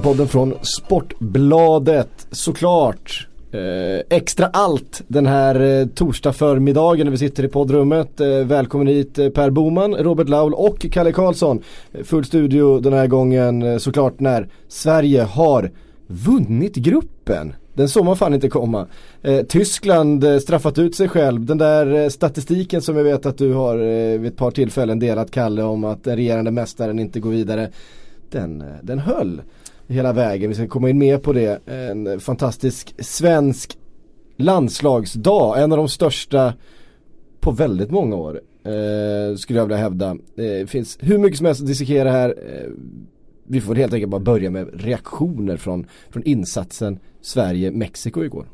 VM-podden från Sportbladet såklart. Eh, extra allt den här eh, torsdag förmiddagen när vi sitter i poddrummet. Eh, välkommen hit eh, Per Boman, Robert Laul och Kalle Karlsson. Eh, full studio den här gången eh, såklart när Sverige har vunnit gruppen. Den såg man fan inte komma. Eh, Tyskland eh, straffat ut sig själv. Den där eh, statistiken som jag vet att du har eh, vid ett par tillfällen delat Kalle om att den regerande mästaren inte går vidare. Den, eh, den höll hela vägen. Vi ska komma in mer på det. En fantastisk svensk landslagsdag. En av de största på väldigt många år. Eh, skulle jag vilja hävda. Det finns hur mycket som helst att dissekera här. Eh, vi får helt enkelt bara börja med reaktioner från, från insatsen Sverige-Mexiko igår.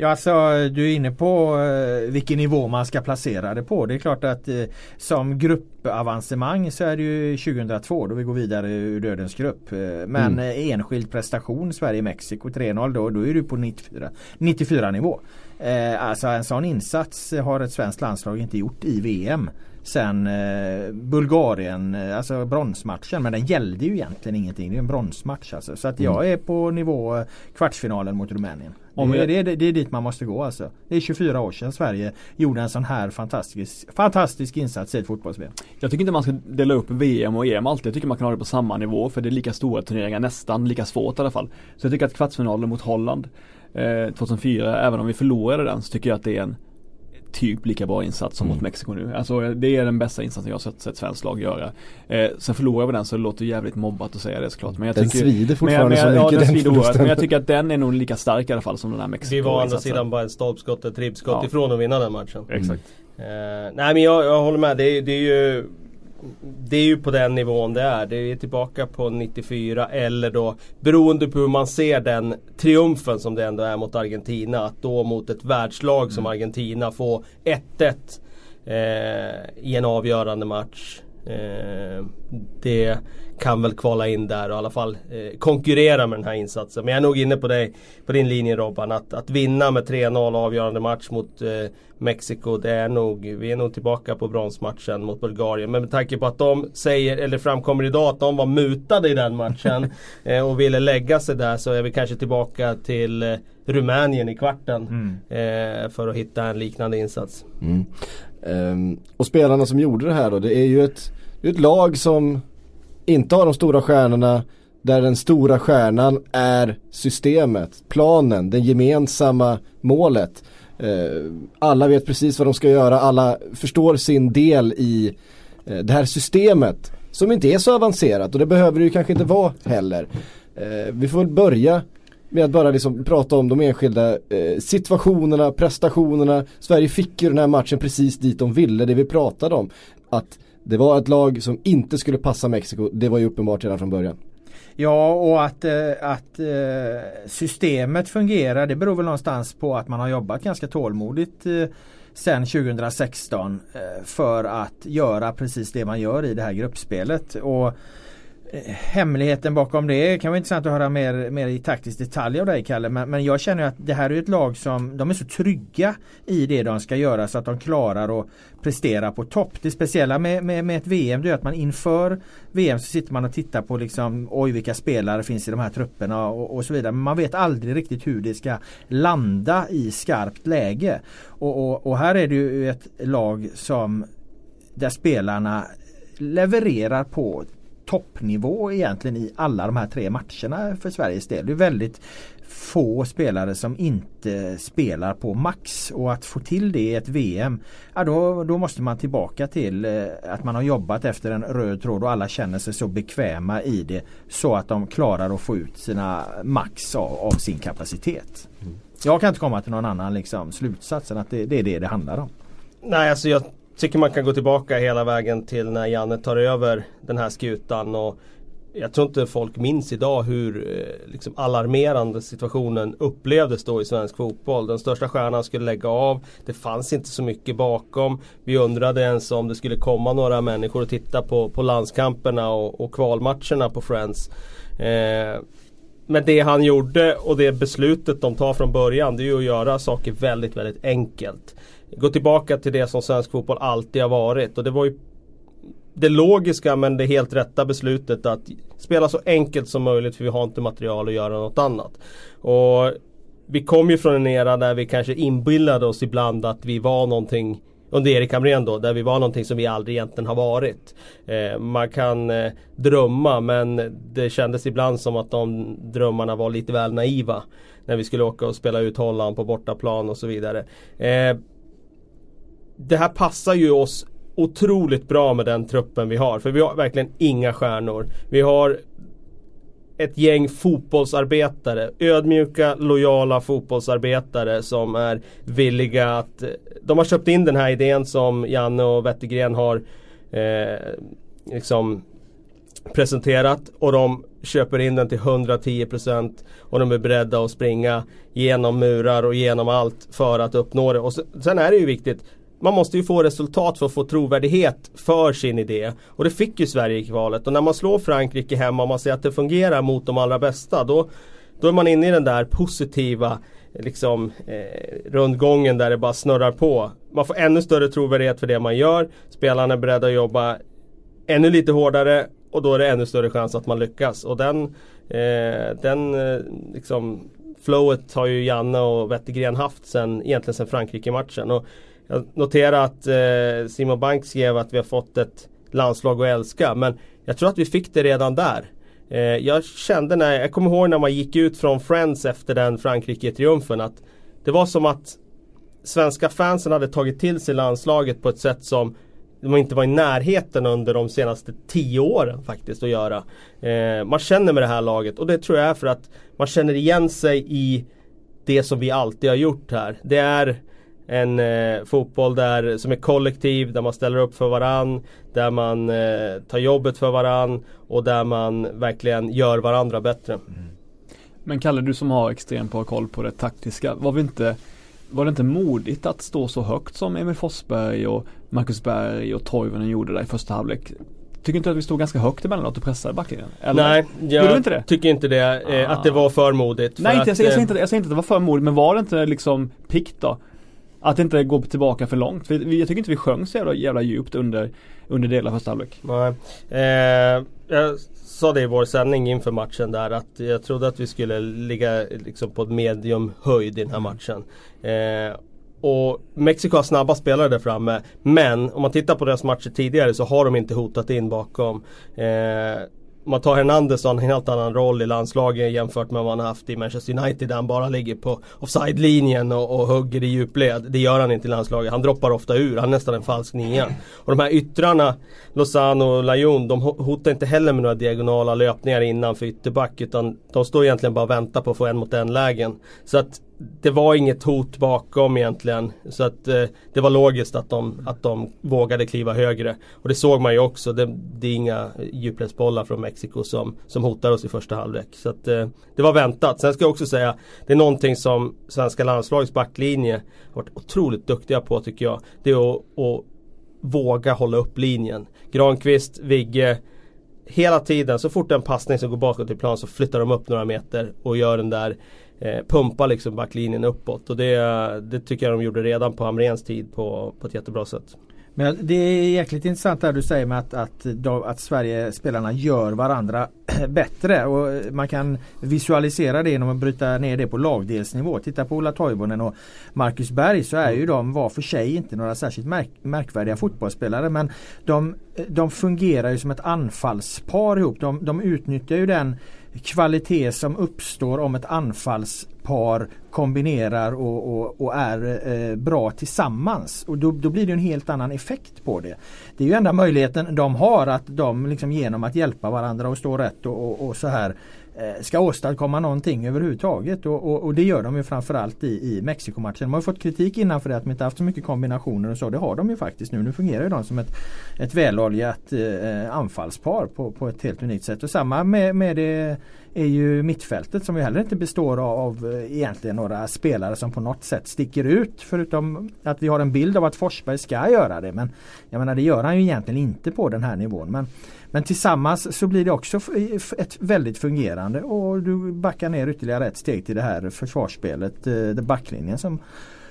Ja, alltså du är inne på eh, vilken nivå man ska placera det på. Det är klart att eh, som gruppavancemang så är det ju 2002 då vi går vidare ur dödens grupp. Eh, men mm. Eh, enskild prestation Sverige-Mexiko 3-0 då, då är du på 94, 94 nivå. Eh, alltså en sån insats har ett svenskt landslag inte gjort i VM. Sen eh, Bulgarien, eh, alltså bronsmatchen. Men den gällde ju egentligen ingenting. Det är en bronsmatch alltså. Så att jag mm. är på nivå eh, kvartsfinalen mot Rumänien. Om det, det, det, det är dit man måste gå alltså. Det är 24 år sedan Sverige gjorde en sån här fantastisk, fantastisk insats i ett fotbolls -VM. Jag tycker inte man ska dela upp VM och EM alltid. Jag tycker man kan ha det på samma nivå för det är lika stora turneringar, nästan lika svårt i alla fall. Så jag tycker att kvartsfinalen mot Holland eh, 2004, även om vi förlorade den så tycker jag att det är en typ lika bra insats som mm. mot Mexiko nu. Alltså det är den bästa insatsen jag har sett, sett svenskt lag göra. Eh, sen förlorar vi den så det låter jävligt mobbat att säga det såklart. Men jag den tycker, svider fortfarande men, men, så mycket ja, den, den förlusten. Men jag tycker att den är nog lika stark i alla fall som den här Mexiko Vi var å andra sidan bara ett stolpskott, ett ribbskott ja. ifrån att vinna den matchen. Exakt. Mm. Eh, nej men jag, jag håller med. Det, det är ju det är ju på den nivån det är. Det är tillbaka på 94 eller då beroende på hur man ser den triumfen som det ändå är mot Argentina. Att då mot ett världslag mm. som Argentina få 1-1 eh, i en avgörande match. Eh, det kan väl kvala in där och i alla fall eh, konkurrera med den här insatsen. Men jag är nog inne på dig, på din linje Robban. Att, att vinna med 3-0 avgörande match mot eh, Mexiko. Det är nog, vi är nog tillbaka på bronsmatchen mot Bulgarien. Men med tanke på att de säger, eller framkommer idag att de var mutade i den matchen eh, och ville lägga sig där så är vi kanske tillbaka till eh, Rumänien i kvarten. Mm. Eh, för att hitta en liknande insats. Mm. Um, och spelarna som gjorde det här då, det är ju ett, är ett lag som inte har de stora stjärnorna där den stora stjärnan är systemet, planen, det gemensamma målet. Eh, alla vet precis vad de ska göra, alla förstår sin del i eh, det här systemet som inte är så avancerat och det behöver det ju kanske inte vara heller. Eh, vi får väl börja med att bara liksom prata om de enskilda eh, situationerna, prestationerna. Sverige fick ju den här matchen precis dit de ville, det vi pratade om. Att det var ett lag som inte skulle passa Mexiko, det var ju uppenbart redan från början. Ja och att, eh, att eh, systemet fungerar det beror väl någonstans på att man har jobbat ganska tålmodigt eh, sen 2016 för att göra precis det man gör i det här gruppspelet. Och Eh, hemligheten bakom det kan vara intressant att höra mer, mer i taktisk detalj av dig Kalle. Men, men jag känner att det här är ett lag som de är så trygga i det de ska göra så att de klarar att prestera på topp. Det speciella med, med, med ett VM det är att man inför VM så sitter man och tittar på liksom oj vilka spelare finns i de här trupperna och, och så vidare. Men man vet aldrig riktigt hur det ska landa i skarpt läge. Och, och, och här är det ju ett lag som där spelarna levererar på toppnivå egentligen i alla de här tre matcherna för Sveriges del. Det är väldigt få spelare som inte spelar på max och att få till det i ett VM ja då, då måste man tillbaka till eh, att man har jobbat efter en röd tråd och alla känner sig så bekväma i det så att de klarar att få ut sina max av, av sin kapacitet. Mm. Jag kan inte komma till någon annan liksom, slutsats än att det, det är det det handlar om. Nej alltså jag tycker man kan gå tillbaka hela vägen till när Janne tar över den här skutan. Och jag tror inte folk minns idag hur eh, liksom, alarmerande situationen upplevdes då i svensk fotboll. Den största stjärnan skulle lägga av. Det fanns inte så mycket bakom. Vi undrade ens om det skulle komma några människor och titta på, på landskamperna och, och kvalmatcherna på Friends. Eh, men det han gjorde och det beslutet de tar från början det är ju att göra saker väldigt, väldigt enkelt gå tillbaka till det som svensk fotboll alltid har varit. Och det var ju det logiska men det helt rätta beslutet att spela så enkelt som möjligt för vi har inte material att göra något annat. Och vi kom ju från en era där vi kanske inbillade oss ibland att vi var någonting under Erik Hamrén då, där vi var någonting som vi aldrig egentligen har varit. Eh, man kan eh, drömma men det kändes ibland som att de drömmarna var lite väl naiva. När vi skulle åka och spela ut Holland på bortaplan och så vidare. Eh, det här passar ju oss otroligt bra med den truppen vi har. För vi har verkligen inga stjärnor. Vi har ett gäng fotbollsarbetare. Ödmjuka, lojala fotbollsarbetare som är villiga att... De har köpt in den här idén som Janne och Wettergren har eh, liksom presenterat och de köper in den till 110% och de är beredda att springa genom murar och genom allt för att uppnå det. Och sen är det ju viktigt man måste ju få resultat för att få trovärdighet för sin idé. Och det fick ju Sverige i kvalet. Och när man slår Frankrike hemma och man ser att det fungerar mot de allra bästa. Då, då är man inne i den där positiva liksom, eh, rundgången där det bara snurrar på. Man får ännu större trovärdighet för det man gör. Spelarna är beredda att jobba ännu lite hårdare och då är det ännu större chans att man lyckas. Och den, eh, den eh, liksom, flowet har ju Janne och Wettergren haft sen, egentligen sen Frankrike-matchen. Och jag noterar att eh, Simon Bank skrev att vi har fått ett landslag att älska. Men jag tror att vi fick det redan där. Eh, jag kände när, jag kommer ihåg när man gick ut från Friends efter den Frankrike-triumfen att det var som att svenska fansen hade tagit till sig landslaget på ett sätt som de inte var i närheten under de senaste tio åren faktiskt att göra. Eh, man känner med det här laget och det tror jag är för att man känner igen sig i det som vi alltid har gjort här. Det är en eh, fotboll där, som är kollektiv, där man ställer upp för varann, där man eh, tar jobbet för varann och där man verkligen gör varandra bättre. Mm. Men Kalle, du som har extremt bra koll på det taktiska, var vi inte var det inte modigt att stå så högt som Emil Forsberg och Marcus Berg och Toivonen gjorde där i första halvlek? Tycker inte att vi stod ganska högt emellanåt och pressade backlinjen? Eller? Nej, jag inte det? tycker inte det. Eh, ah. Att det var för modigt. Nej, inte, jag, säger, jag, säger inte, jag säger inte att det var för modigt, men var det inte liksom pikt då? Att inte gå tillbaka för långt. För jag tycker inte vi sjöng så jävla, jävla djupt under, under delar första halvlek. Nej. Eh, jag sa det i vår sändning inför matchen där att jag trodde att vi skulle ligga liksom på ett medium höjd i den här matchen. Eh, och Mexiko har snabba spelare där framme. Men om man tittar på deras matcher tidigare så har de inte hotat in bakom. Eh, man tar Hernandez har en helt annan roll i landslaget jämfört med vad han haft i Manchester United där han bara ligger på offside-linjen och, och hugger i djupled. Det gör han inte i landslaget. Han droppar ofta ur. Han är nästan en falsk nia. Och de här yttrarna, Lozano och Lajon, de hotar inte heller med några diagonala löpningar innan för ytterback utan de står egentligen bara och väntar på att få en mot en lägen. Så att det var inget hot bakom egentligen. Så att eh, det var logiskt att de, att de vågade kliva högre. Och det såg man ju också. Det, det är inga djupledsbollar från Mexiko som, som hotar oss i första halvlek. Så att eh, det var väntat. Sen ska jag också säga det är någonting som svenska landslagets backlinje har varit otroligt duktiga på tycker jag. Det är att, att våga hålla upp linjen. Granqvist, Vigge Hela tiden, så fort en passning som går bakåt i plan så flyttar de upp några meter och gör den där eh, pumpa liksom backlinjen uppåt. Och det, det tycker jag de gjorde redan på Hamrens tid på, på ett jättebra sätt. Men det är jäkligt intressant det du säger med att, att, att Sverige spelarna gör varandra bättre och man kan visualisera det genom att bryta ner det på lagdelsnivå. Titta på Ola Toivonen och Marcus Berg så är ju de var för sig inte några särskilt märk märkvärdiga fotbollsspelare men de, de fungerar ju som ett anfallspar ihop. De, de utnyttjar ju den kvalitet som uppstår om ett anfallspar kombinerar och, och, och är eh, bra tillsammans. Och då, då, blir det en helt annan effekt på det. Det är ju enda möjligheten de har att de liksom genom att hjälpa varandra och stå rätt och, och så här Eh, Eh, ska åstadkomma någonting överhuvudtaget och, och, och, det gör de ju framförallt i, i Mexikomatchen. De har fått kritik innan för det att de inte haft så mycket kombinationer och så. Det har de ju faktiskt nu. Nu fungerar ju de som ett, ett väloljat eh, anfallspar på, på ett helt unikt sätt. Och samma med, med det är ju mittfältet som ju heller inte består av, av eh, egentligen några spelare som på något sätt sticker ut. Förutom att vi har en bild av att Forsberg ska göra det. Men jag menar det gör han ju egentligen inte på den här nivån. Men men tillsammans så blir det också ett väldigt fungerande och du backar ner ytterligare ett steg till det här försvarsspelet, eh, backlinjen som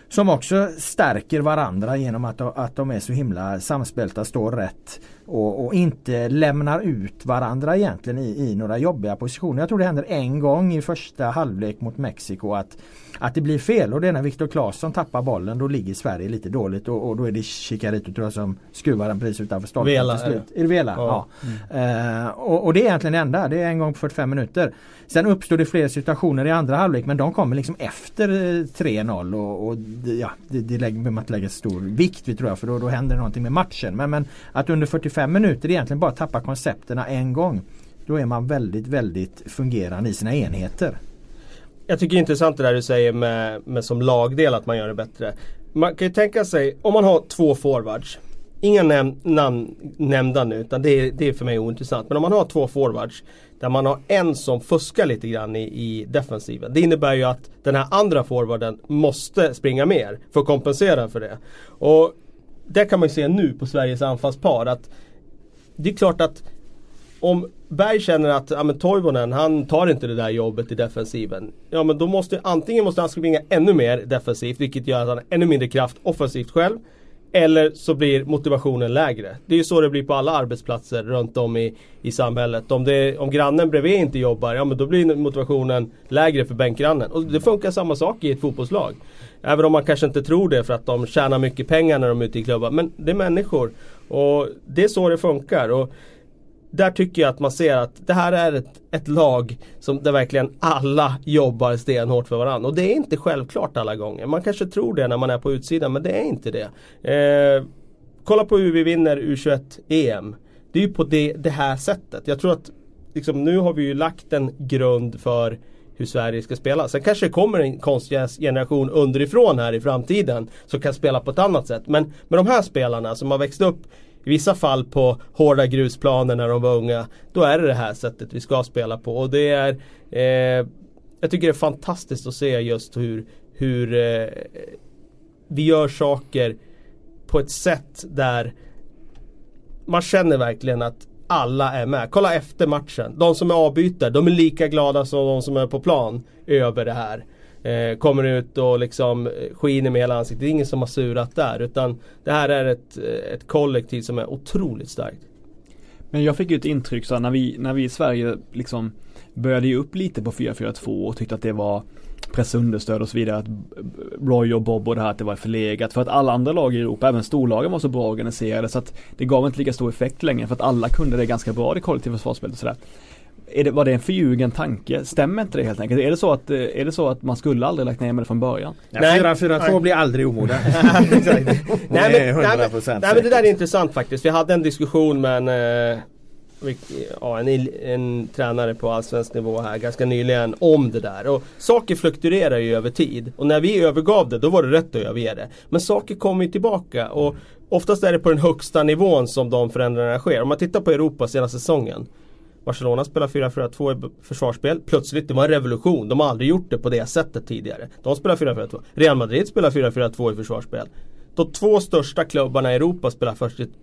som också stärker varandra genom att, att de är så himla samspelta, står rätt och, och, inte lämnar ut varandra egentligen i, i några jobbiga positioner. Jag tror det händer en gång i första halvlek mot Mexiko att att det blir fel och det är när Viktor Claesson tappar bollen då ligger Sverige lite dåligt och, och då är det Chicarito tror jag som skruvar den precis utanför stolpen Vela, till slut. Är det Vela? Ja. ja. Mm. Uh, och, och, det är egentligen det enda. Det är en gång på 45 minuter. Sen uppstår det fler situationer i andra halvlek men de kommer liksom efter 3-0 och, och ja, det, det lägger man inte lägga stor vikt vid tror jag för då, då händer det någonting med matchen. Men, men att under 45 minuter egentligen bara tappa koncepterna en gång. Då är man väldigt, väldigt fungerande i sina enheter. Jag tycker det är intressant det där du säger med, med som lagdel att man gör det bättre. Man kan ju tänka sig, om man har två forwards. Inga näm namn nämnda nu utan det är, det är för mig ointressant. Men om man har två forwards där man har en som fuskar lite grann i, i defensiven. Det innebär ju att den här andra forwarden måste springa mer för att kompensera för det. Och det kan man ju se nu på Sveriges anfallspar att det är klart att om Berg känner att ja, men Toivonen han tar inte det där jobbet i defensiven. Ja men då måste antingen måste han springa ännu mer defensivt vilket gör att han har ännu mindre kraft offensivt själv. Eller så blir motivationen lägre. Det är ju så det blir på alla arbetsplatser runt om i, i samhället. Om, det, om grannen bredvid inte jobbar, ja men då blir motivationen lägre för bänkgrannen. Och det funkar samma sak i ett fotbollslag. Även om man kanske inte tror det för att de tjänar mycket pengar när de är ute i klubbar. Men det är människor. Och det är så det funkar. Och där tycker jag att man ser att det här är ett, ett lag som där verkligen alla jobbar stenhårt för varandra. Och det är inte självklart alla gånger. Man kanske tror det när man är på utsidan men det är inte det. Eh, kolla på hur vi vinner U21 EM. Det är ju på det, det här sättet. Jag tror att liksom, nu har vi ju lagt en grund för hur Sverige ska spela. Sen kanske det kommer en konstgräsgeneration underifrån här i framtiden som kan spela på ett annat sätt. Men med de här spelarna som har växt upp i vissa fall på hårda grusplaner när de var unga. Då är det det här sättet vi ska spela på. Och det är eh, Jag tycker det är fantastiskt att se just hur, hur eh, vi gör saker på ett sätt där man känner verkligen att alla är med. Kolla efter matchen. De som är avbytare, de är lika glada som de som är på plan över det här eh, kommer ut och liksom eh, skiner med hela ansiktet. Det är ingen som har surat där utan det här är ett, eh, ett kollektiv som är otroligt starkt. Men jag fick ju ett intryck så när vi, när vi i Sverige liksom började ge upp lite på 4-4-2 och tyckte att det var pressunderstöd och så vidare. Att Roy och Bob och det här att det var förlegat. För att alla andra lag i Europa, även storlagen var så bra organiserade så att det gav inte lika stor effekt längre för att alla kunde det ganska bra det kollektiva försvarsspelet och sådär är det, var det en förljugen tanke? Stämmer inte det helt enkelt? Är det så att, eh, är det så att man skulle aldrig lagt ner med det från början? Nej, 4-4-2 blir aldrig omodernt. nej, men, nej, men, nej men det där är intressant faktiskt. Vi hade en diskussion med en, eh, ja, en, en tränare på allsvensk nivå här ganska nyligen om det där. Och saker fluktuerar ju över tid. Och när vi övergav det, då var det rätt att överge det. Men saker kommer ju tillbaka. Och oftast är det på den högsta nivån som de förändringarna sker. Om man tittar på Europa senaste säsongen. Barcelona spelar 4-4-2 i försvarsspel. Plötsligt, det var en revolution. De har aldrig gjort det på det sättet tidigare. De spelar 4-4-2. Real Madrid spelar 4-4-2 i försvarsspel. De två största klubbarna i Europa spelar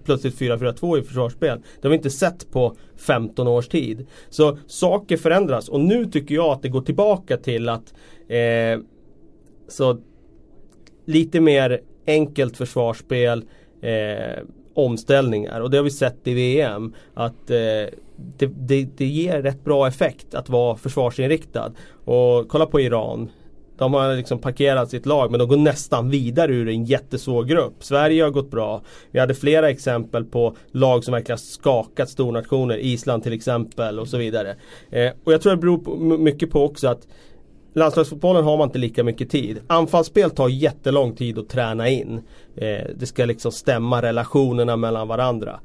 plötsligt 4-4-2 i försvarsspel. Det har vi inte sett på 15 års tid. Så saker förändras och nu tycker jag att det går tillbaka till att eh, så lite mer enkelt försvarsspel eh, omställningar och det har vi sett i VM. Att eh, det, det, det, ger rätt bra effekt att vara försvarsinriktad. Och kolla på Iran. De har liksom parkerat sitt lag men de går nästan vidare ur en jättesvår grupp. Sverige har gått bra. Vi hade flera exempel på lag som verkligen skakat stornationer. Island till exempel och så vidare. Eh, och jag tror det beror på, mycket på också att Landslagsfotbollen har man inte lika mycket tid. Anfallsspel tar jättelång tid att träna in. Eh, det ska liksom stämma relationerna mellan varandra.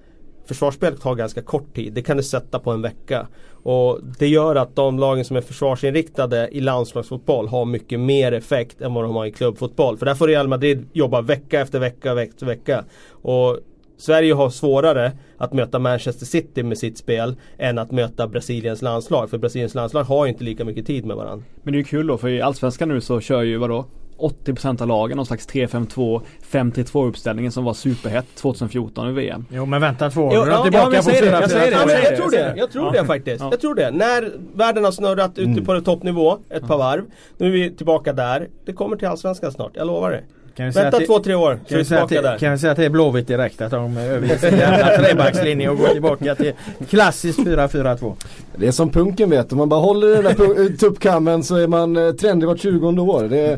Försvarsspel tar ganska kort tid. Det kan du sätta på en vecka. Och det gör att de lagen som är försvarsinriktade i landslagsfotboll har mycket mer effekt än vad de har i klubbfotboll. För där får Real Madrid jobba vecka efter vecka vecka efter vecka. Och Sverige har svårare att möta Manchester City med sitt spel än att möta Brasiliens landslag. För Brasiliens landslag har inte lika mycket tid med varandra. Men det är ju kul då för i Allsvenskan nu så kör ju vadå? 80% av lagen någon slags 3-5-2 5-3-2 uppställningen som var superhett 2014 i VM. Jo men vänta två år, är de tillbaka ja, på 4 Jag säger det, jag, säger det. jag tror det, jag tror ja. det faktiskt. Ja. Jag tror det. När världen har snurrat ute mm. på toppnivå ett par varv. Nu är vi tillbaka där. Det kommer till Allsvenskan snart, jag lovar det. Kan vi säga Vänta att det- två, tre år så Kan är vi, att tillbaka det, där. kan vi säga att det är Blåvitt direkt att de överger sin jävla trebackslinje och går tillbaka till klassiskt 4-4-2. Det är som punken vet, om man bara håller den där pu- tuppkammen så är man eh, trendig vart 20 år. Det är,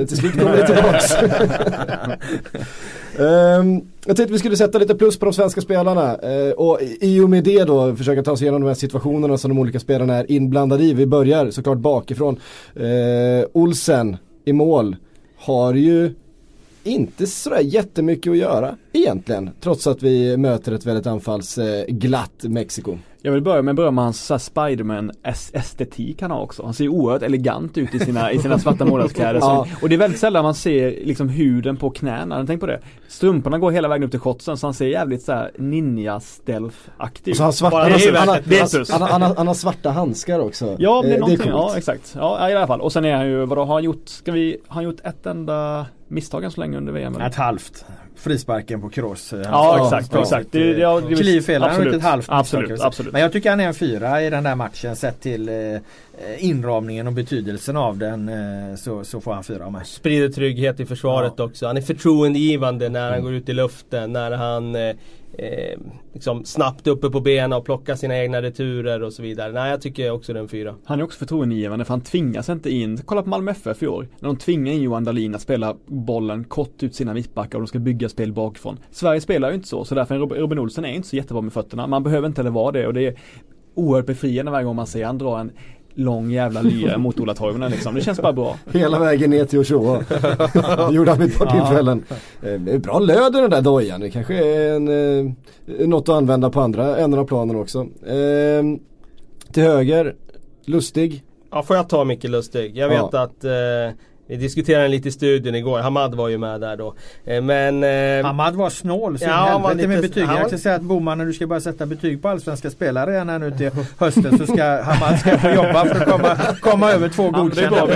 eh, till slut kommer det tillbaks. Ehm, jag tänkte vi skulle sätta lite plus på de svenska spelarna eh, och i- i och med det då försöka ta oss igenom de här situationerna som de olika spelarna är inblandade i. Vi börjar såklart bakifrån. Eh, Olsen i mål har ju inte sådär jättemycket att göra egentligen. Trots att vi möter ett väldigt anfallsglatt eh, Mexiko. Jag vill börja med att berömma hans Spiderman-estetik han har också. Han ser oerhört elegant ut i sina, i sina svarta målvaktskläder. Ja. Och det är väldigt sällan man ser liksom huden på knäna. Tänk på det. Strumporna går hela vägen upp till shotsen så han ser jävligt så här ninja-stealth-aktig Och så har han svarta, han, det är har, han, har, det är han, har, han, har, han har svarta handskar också. Ja, det är Eh, någonting. coolt. ja, exakt. Ja, i alla fall. Och sen är han ju, vadå, har han gjort, ska vi, har han gjort ett enda misstag än så länge under VM? eller? Ett halvt. Frisparken på Kroos. Ja, Ja, exakt, ja. exakt. Det, ja, det, han har ett halvt Absolut, absolut. Men jag tycker han är en fyra i den där matchen sett till eh, inramningen och betydelsen av den eh, så, så får han fyra av mig. Sprider trygghet i försvaret också. Han är förtroendegivande när han går ut i luften. När han eh, eh, liksom snabbt uppe på benen och plocka sina egna returer och så vidare. Nej, jag tycker också det är en fyra. Han är också förtroendeingivande för han tvingas inte in, kolla på Malmö FF i år. När de tvingar in Johan Dahlin att spela bollen kort ut sina mittbackar och de ska bygga spel bakifrån. Sverige spelar ju inte så, så därför är Robin Olsen är inte så jättebra med fötterna. Man behöver inte heller vara det och det är oerhört befriande varje gång man ser han dra en lång jävla lyra mot Ola Toivonen liksom. Det känns bara bra. Hela vägen ner till Ochoa. Det gjorde han vid ett par tillfällen. Eh, det är Bra löd i den där dojan. Det kanske är en, eh, något att använda på andra änden av planen också. Eh, till höger, Lustig. Ja, får jag ta Micke Lustig? Jag vet Ja. att eh, vi diskuterade lite i studion igår. Hamad var ju med där då. Eh, men... Eh, Hamad var snål så Ja, ja, han var helvete med lite- betyg. Jag kan säga att Boman när du ska börja sätta betyg på allsvenska spelare igen här nu till hösten så ska Hamad ska få jobba för att komma, komma över två Ja, det är bra godkända.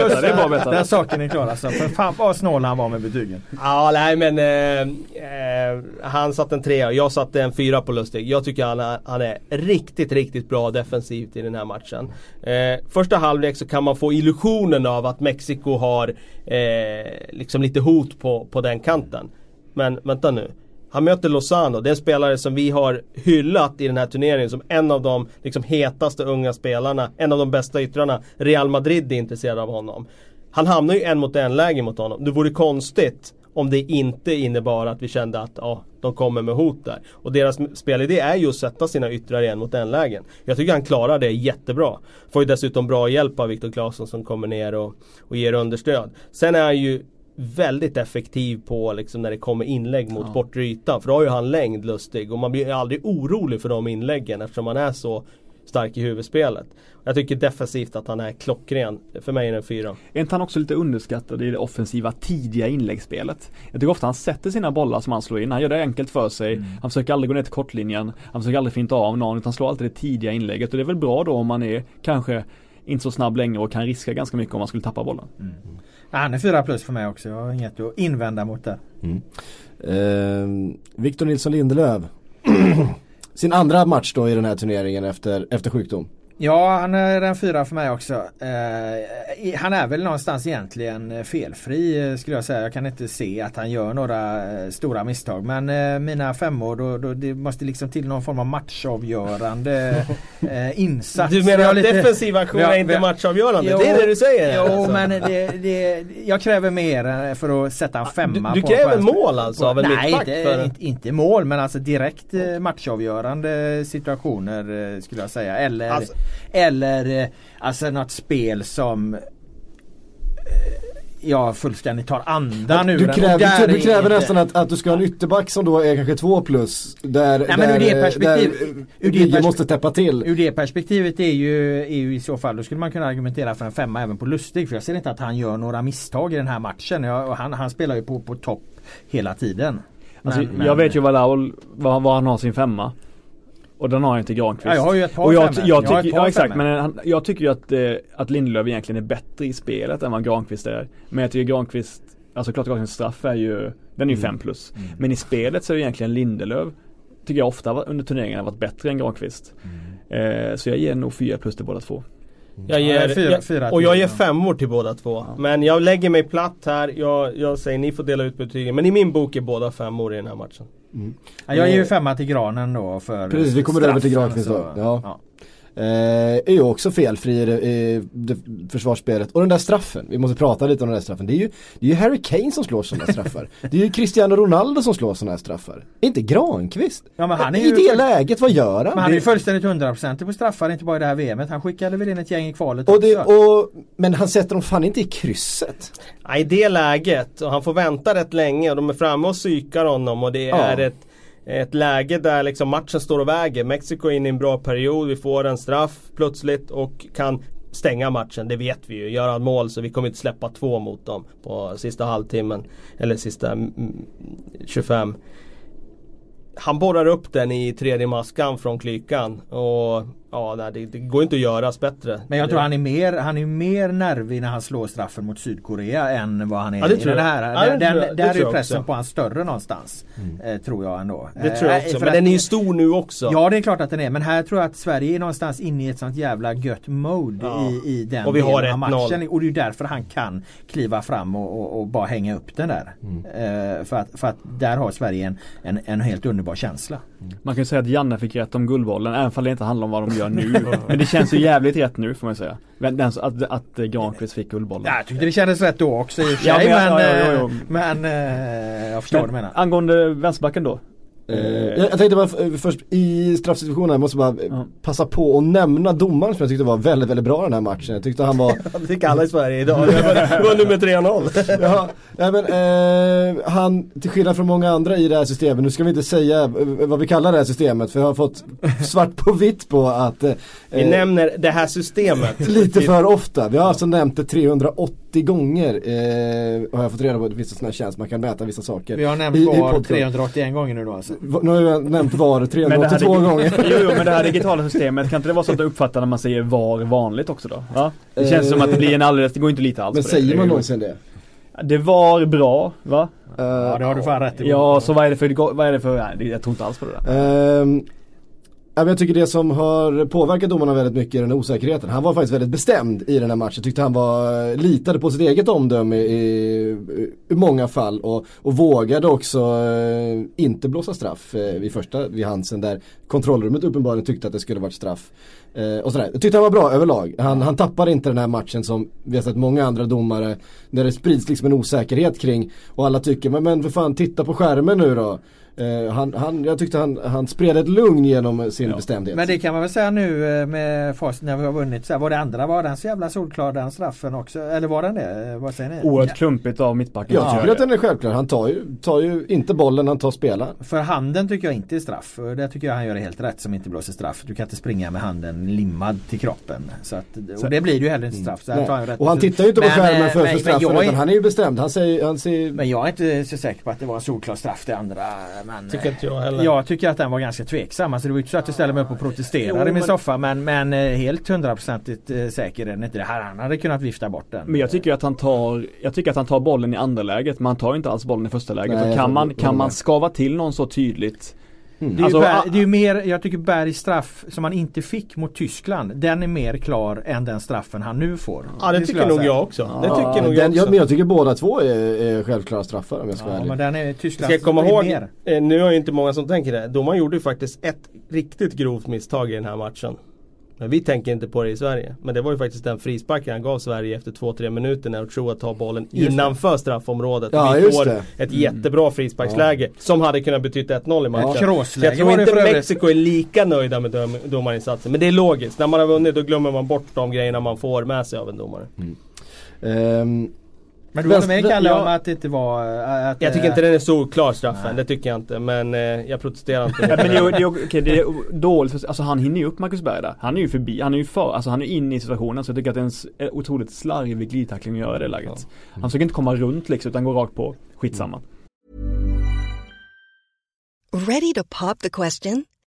veta, plus. Den saken är klar alltså. För fan vad snål han var med betygen. Ja, nej men eh, eh, han satte en trea och jag satte en fyra på Lustig. Jag tycker han är, han är riktigt, riktigt bra defensivt i den här matchen. Eh, första halvlek så kan man få illusionen av att Mexiko har eh, liksom lite hot på, på den kanten. Men vänta nu. Han möter Lozano, det är en spelare som vi har hyllat i den här turneringen som en av de liksom, hetaste unga spelarna, en av de bästa yttrarna. Real Madrid är intresserade av honom. Han hamnar ju en mot en läge mot honom. Det vore konstigt om det inte innebar att vi kände att ja, de kommer med hot där. Och deras spelidé är ju att sätta sina yttrar i en mot en lägen. Jag tycker han klarar det jättebra. Får ju dessutom bra hjälp av Viktor Claesson som kommer ner och, och ger understöd. Sen är han ju väldigt effektiv på liksom när det kommer inlägg mot bortre ytan. För då har ju han längd lustig och man blir aldrig orolig för de inläggen eftersom han är så stark i huvudspelet. Jag tycker defensivt att han är klockren. För mig är det en fyra. Är inte han också lite underskattad i det offensiva tidiga inläggsspelet? Jag tycker ofta han sätter sina bollar som han slår in. Han gör det enkelt för sig. Mm. Han försöker aldrig gå ner till kortlinjen. Han försöker aldrig finta av någon utan slår alltid det tidiga inlägget. Och det är väl bra då om man är kanske inte så snabb längre och kan riska ganska mycket om man skulle tappa bollen. Ja, han är fyra plus för mig också. Jag har inget att invända mot det. Eh, Victor Nilsson Lindelöf. Sin andra match då i den här turneringen efter, efter sjukdom. Ja, han är en fyra för mig också. Eh, han är väl någonstans egentligen eh, felfri eh, skulle jag säga. Jag kan inte se att han gör några eh, stora misstag. Men eh, mina femmor, då, då, det måste liksom till någon form av matchavgörande eh, insats. Du menar att lite- defensiv aktion är inte matchavgörande? Jo, det är det du säger? Jo, alltså. men det, det, jag kräver mer för att sätta en femma du på kräver på mål alltså av en Nej, inte, för- inte, inte mål men alltså direkt matchavgörande situationer skulle jag säga. Eller, Alltså- eller eh, alltså något spel som eh, jag fullständigt tar andan ur Du den. Kräver, där du är kräver inte- nästan att, att du ska ha en ytterback som då är kanske två plus. Där, Nej, men där, ur det perspektiv- där ur måste täppa till. Ur det perspektivet är ju, är ju i så fall, då skulle man kunna argumentera för en femma även på Lustig. För jag ser inte att han gör några misstag i den här matchen. Jag, och han, han spelar ju på, på topp hela tiden. Alltså, Men- men- jag vet ju vad Laul, var, var han har sin femma. Och den har inte Granqvist. Ja, jag har ju ett par och jag, femmor. jag, Jag har ett tycker, par ja, exakt, men han, jag tycker ju att, eh, att Lindelöf egentligen är bättre i spelet än vad Granqvist är. Men jag tycker Granqvist, alltså klart Granqvists straff är ju, den är ju 5 plus. Men i spelet så är det egentligen Lindelöf, tycker jag ofta under turneringen har varit bättre än Granqvist. Eh, så jag ger nog 4 plus till båda två. Jag ger, Ja, fyra- jag, fyra och jag ger ja. femmor till båda två. Men jag lägger mig platt här. Jag, jag säger ni får dela ut betygen. Men i min bok är båda femmor i den här matchen. Ja, jag ger ju femma till Granen då för Precis, vi kommer över till Granqvist då. så- Ja. Eh, är ju också felfri i det, i det försvarsspelet. Och den där straffen, vi måste prata lite om den där straffen. Det är ju, det är ju Harry Kane som slår sådana straffar. Det är ju Cristiano Ronaldo som slår sådana här straffar. Inte Granqvist. Ja, men han är I ju det full- läget, vad gör han? Men han är Det- ju fullständigt hundraprocentig på straffar, inte bara i det här VMet. Han skickade väl in ett gäng i kvalet och det, också. och, men han sätter dem fan inte i krysset. Ja, I det läget, och han får vänta rätt länge och de är framme och psykar honom och det Ja. är ett ett läge där liksom matchen står och väger. Mexiko är inne i en bra period, vi får en straff plötsligt och kan stänga matchen. Det vet vi ju. Gör han mål så vi kommer inte släppa två mot dem på sista halvtimmen. Eller sista mm, 25. Han borrar upp den i tredje maskan från klykan. Och ja, nej, det, det går inte att göras bättre. Men jag tror han är mer, han är mer nervig när han slår straffen mot Sydkorea än vad han är Ja, det i tror den jag. här. Ja, det den, den, Det där är tror ju jag pressen också. på han större någonstans. Eh, tror jag ändå. Det tror jag Eh, också. för Men att- den är ju stor nu också. Ja det är klart att den är men här tror jag att Sverige är någonstans inne i ett sånt jävla gött mode Ja. i, i den Och vi har av 1-0. matchen. Och det är därför han kan kliva fram och, och, och bara hänga upp den där. Eh, för, att, för att där har Sverige en, en, en helt underbar känsla. Man kan ju säga att Janne fick rätt om Guldbollen även om det inte handlar om vad de gör nu. Men det känns ju jävligt rätt nu får man säga. Men att, att Granqvist fick Guldbollen. Ja, jag tyckte det kändes rätt då också i och för Ja, sig. men- men, ja, ja, ja, ja. eh, men eh, jag förstår vad du menar. Angående vänsterbacken då? Eh, jag, jag tänkte bara f- först i straffsituationen, jag måste bara eh, Ja. passa på att nämna domaren som jag tyckte var väldigt, väldigt bra den här matchen. Jag tyckte han var Det tycker alla i Sverige idag. Det var, nummer 3-0. Ja, nej men eh, han, till skillnad från många andra i det här systemet, nu ska vi inte säga eh, vad vi kallar det här systemet för jag har fått svart på vitt på att eh, Vi nämner det här systemet. lite för ofta. Vi har alltså nämnt det 380 gånger eh, har jag fått reda på. Det finns en sån här tjänst man kan mäta vissa saker. Vi har nämnt I- i VAR podcast. 381 gånger nu då alltså. Va- Nu har jag nämnt VAR Men det 382 här, gånger. Jo, jo men det här digitala systemet, kan inte det vara så att du uppfattar när man säger VAR vanligt också då? Ja? Det känns som att det blir en alldeles, det går inte lite alls Men på det. säger Det man någonsin det? Det var bra, va? Eh, Ja det har du fan rätt i. Ja, så vad är det för, vad är det för, nej, det- jag tror inte alls på det där. Men jag tycker det som har påverkat domarna väldigt mycket är den här osäkerheten. Han var faktiskt väldigt bestämd i den här matchen. Tyckte han var, litade på sitt eget omdöme i, i många fall och, och vågade också eh, inte blåsa straff eh, vid första, vid Hansen där kontrollrummet uppenbarligen tyckte att det skulle varit straff. Eh, och sådär. Jag tyckte han var bra överlag. Han, han tappade inte den här matchen som vi har sett många andra domare där det sprids liksom en osäkerhet kring och alla tycker men, men för fan titta på skärmen nu då. Eh, han, han, jag tyckte han, han spred ett lugn genom sin Ja. bestämdhet. Men det kan man väl säga nu eh, med facit när vi har vunnit. Så här, var det andra, var den så jävla solklar den straffen också? Eller var den det? Eh, Vad säger ni? Oerhört klumpigt av mittbacken. jag tycker att den är självklar. Han tar ju, tar ju inte bollen, han tar spelaren. För handen tycker jag inte är straff. Där tycker jag han gör det helt rätt som inte blåser straff. Du kan inte springa med handen limmad till kroppen. Så att, och det blir det ju heller inte straff. Så här tar han rätt Och han tittar ju inte på Men, skärmen för, men- för straffen är- utan han är ju bestämd. Han säger, han säger Men jag är inte så säker på att det var en solklar straff det andra. Men, Tycker inte jag heller. Jag tycker att den var ganska tveksam. Alltså det var ju inte så att jag ställde mig upp och protesterade Jo, i min men- soffa. Men, men eh, helt hundraprocentigt eh, säker är den inte. Det här, han hade kunnat vifta bort den. Men jag tycker att han tar, jag tycker att han tar bollen i andra läget, men han tar inte alls bollen i första läget. Nej, och kan man, kan man skava till någon så tydligt Det är, Alltså, Berg, det är ju mer, jag tycker Bergs straff som han inte fick mot Tyskland. Den är mer klar än den straffen han nu får. Ja det skulle tycker nog säga. jag också. Det Ja, tycker nog den, jag jag, också. men jag tycker båda två är, är självklara straffar om jag ska vara Ja, ärlig. men den är Tyskland Ska jag komma ihåg, mer. eh, nu är ju inte många som tänker det. Domaren gjorde ju faktiskt ett riktigt grovt misstag i den här matchen. Men vi tänker inte på det i Sverige. Men det var ju faktiskt den frisparken han gav Sverige efter 2-3 minuter när Ochoa tar bollen Just det. innanför straffområdet. Ja, vi får det. ett jättebra frisparksläge som hade kunnat betyda 1-0 i matchen. Ja. Så jag tror det inte. Mexiko är lika nöjda med dom- domarinsatsen. Men det är logiskt. När man har vunnit då glömmer man bort de grejerna man får med sig av en domare. Ehm, Men du håller med Kalle ja. om att det inte var... eh, Att, Jag tycker inte den är så klar straffen, Nej. det tycker jag inte. Men eh, jag protesterar inte. Ja, men det är, det, är, okej, det är dåligt, alltså han hinner ju upp Marcus Berg där. Han är ju förbi, han är ju för, alltså han är inne i situationen så jag tycker att det är en otroligt slarvig glidtackling att göra i det läget. Han försöker inte komma runt liksom utan går rakt på. Skitsamma. Ready to pop the question?